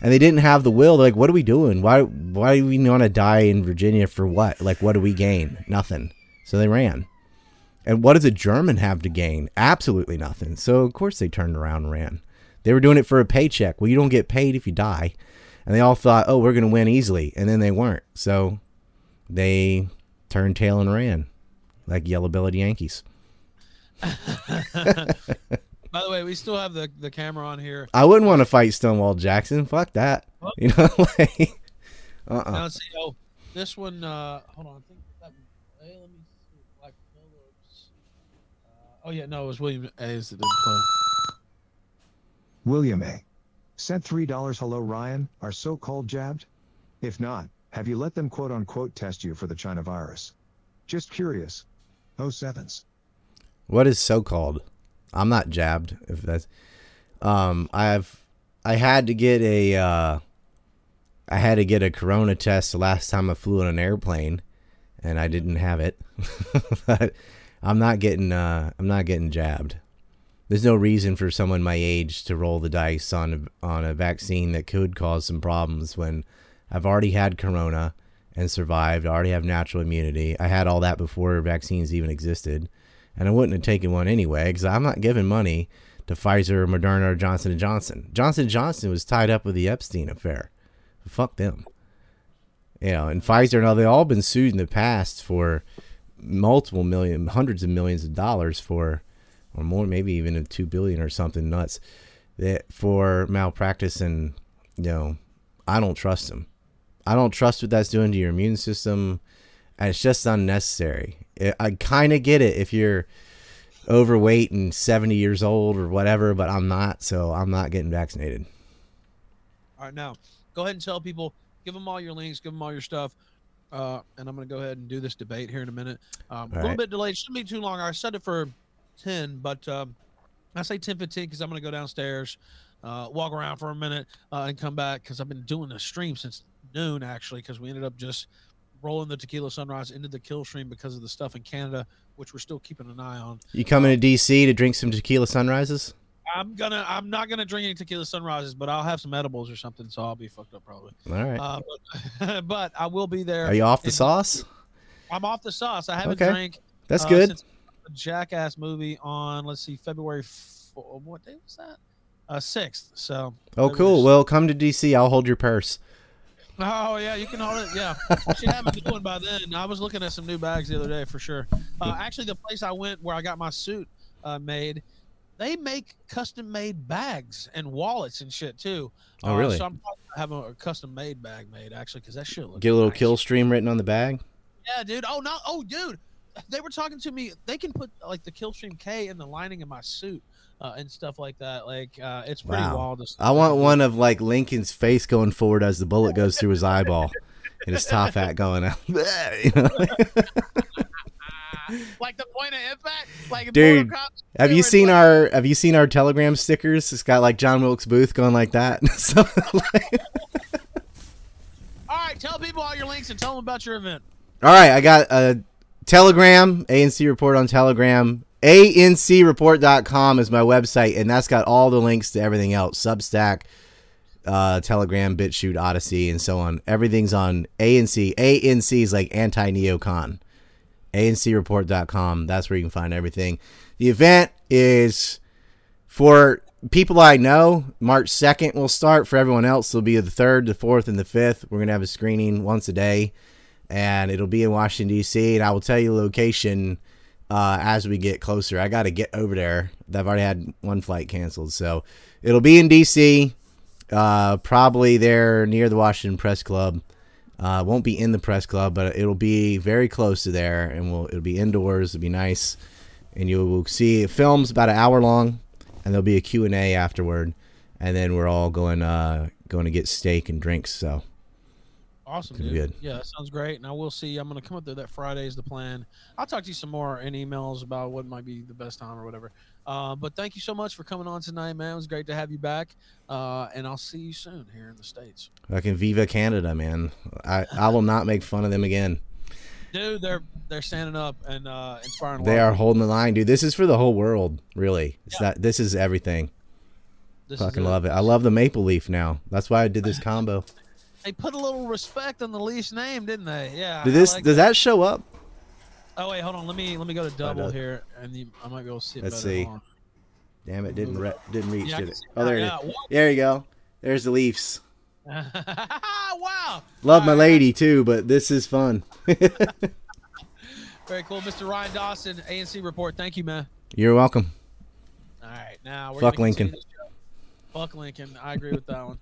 and they didn't have the will. They're like, what are we doing? Why? Why do we want to die in Virginia for what? Like, what do we gain? Nothing. So they ran. And what does a German have to gain? Absolutely nothing. So of course they turned around and ran. They were doing it for a paycheck. Well, you don't get paid if you die. And they all thought, oh, we're going to win easily. And then they weren't. So they turned tail and ran like yellow bellied Yankees. By the way, we still have the, the camera on here. I wouldn't want to fight Stonewall Jackson. Fuck that. You know, (laughs) like, uh-uh. Now, let's see. Oh, this one. Uh, hold on. I think that. Hey, let me see. Black Phillips. Uh, oh yeah, no, it was William A's that didn't play. William A. Sent $3 Hello Ryan, are so called jabbed? If not, have you let them quote unquote test you for the China virus? Just curious. Oh sevens. What is so called? I'm not jabbed. If that's, um, I've, I had to get a, uh, I had to get a corona test the last time I flew on an airplane, and I didn't have it. (laughs) but I'm not getting, uh, I'm not getting jabbed. There's no reason for someone my age to roll the dice on a, on a vaccine that could cause some problems when I've already had corona and survived. I already have natural immunity. I had all that before vaccines even existed, and I wouldn't have taken one anyway because I'm not giving money to Pfizer, Moderna, or Johnson and Johnson. Johnson and Johnson was tied up with the Epstein affair. Fuck them. You know, and Pfizer and all they all been sued in the past for multiple million, hundreds of millions of dollars for, or more, maybe even a two billion or something nuts, that for malpractice and you know, I don't trust them. I don't trust what that's doing to your immune system. And it's just unnecessary. I kind of get it if you're overweight and 70 years old or whatever, but I'm not, so I'm not getting vaccinated. All right, now go ahead and tell people, give them all your links, give them all your stuff. Uh, and I'm going to go ahead and do this debate here in a minute. Um, a little right. bit delayed, shouldn't be too long. I said it for 10, but um, I say 10 15 because I'm going to go downstairs, uh, walk around for a minute, uh, and come back because I've been doing the stream since noon actually because we ended up just rolling the tequila sunrise into the kill stream because of the stuff in Canada, which we're still keeping an eye on. You coming to DC to drink some tequila sunrises? I'm gonna I'm not gonna drink any tequila sunrises, but I'll have some edibles or something, so I'll be fucked up probably. All right. Uh, but, (laughs) but I will be there. Are you off the sauce? I'm off the sauce. I haven't Okay. drank. That's uh, good. Jackass movie on let's see February. F- what day was that? Uh, sixth. So. Oh, February cool. Well, come to DC. I'll hold your purse. Oh yeah, you can hold it. Yeah, should have it going by then. I was looking at some new bags the other day for sure. Uh, actually, the place I went where I got my suit uh, made, they make custom made bags and wallets and shit too. Oh, Uh, really? So I'm probably gonna a, a custom made bag made actually because that shit looks. Get a little nice. kill stream written on the bag. Yeah, dude. Oh no. Oh, dude. They were talking to me. They can put like the Killstream K in the lining of my suit uh, and stuff like that. Like uh, it's pretty Wow. wild. I want one of like Lincoln's face going forward as the bullet goes through his eyeball, and his top hat going out. (laughs) You know? (laughs) like the point of impact. Like Dude, have you seen like- our Have you seen our Telegram stickers? It's got like John Wilkes Booth going like that. (laughs) So, like- All right, tell people all your links and tell them about your event. All right, I got a Telegram, ANC Report on Telegram. ANCreport.com is my website, and that's got all the links to everything else Substack, uh, Telegram, BitChute, Odysee, and so on. Everything's on ANC. ANC is like anti neocon. ANCreport.com. That's where you can find everything. The event is for people I know. March 2nd will start. For everyone else, it'll be the 3rd, the 4th, and the 5th. We're going to have a screening once a day and it'll be in Washington D.C. And I will tell you the location uh, as we get closer. I got to get over there. I've already had one flight canceled, so it'll be in D.C. Uh, probably there near the Washington Press Club. Uh, won't be in the press club, but it'll be very close to there, and we'll it'll be indoors. It'll be nice, and you will see films about an hour long, and there'll be a Q and A afterward, and then we're all going uh going to get steak and drinks. So Awesome, dude. good. Yeah, that sounds great. And I will see. I'm going to come up there that Friday is the plan. I'll talk to you some more in emails about what might be the best time or whatever. Uh, but thank you so much for coming on tonight, man. It was great to have you back. Uh, and I'll see you soon here in the states. Fucking Viva Canada, man. I, I will not make fun of them again. Dude, they're they're standing up and uh, inspiring. They are holding the line, dude. This is for the whole world, really. It's Yeah. not. This is everything. This Fucking it. love it. I love the maple leaf now. That's why I did this (laughs) combo. They put a little respect on the Leafs name, didn't they? Yeah. Did this? like does that show up? Oh wait, hold on. Let me let me go to double here, and you, I might be able to see it Let's see. Damn it! Didn't re- didn't reach. Yeah, did it? Oh, there it is. There you go. There's the Leafs. (laughs) wow. Love my lady too, but this is fun. (laughs) Very cool, Mr. Ryan Dawson, ANC report. Thank you, man. You're welcome. All right, now we're Fuck Lincoln. Fuck Lincoln. I agree with that one.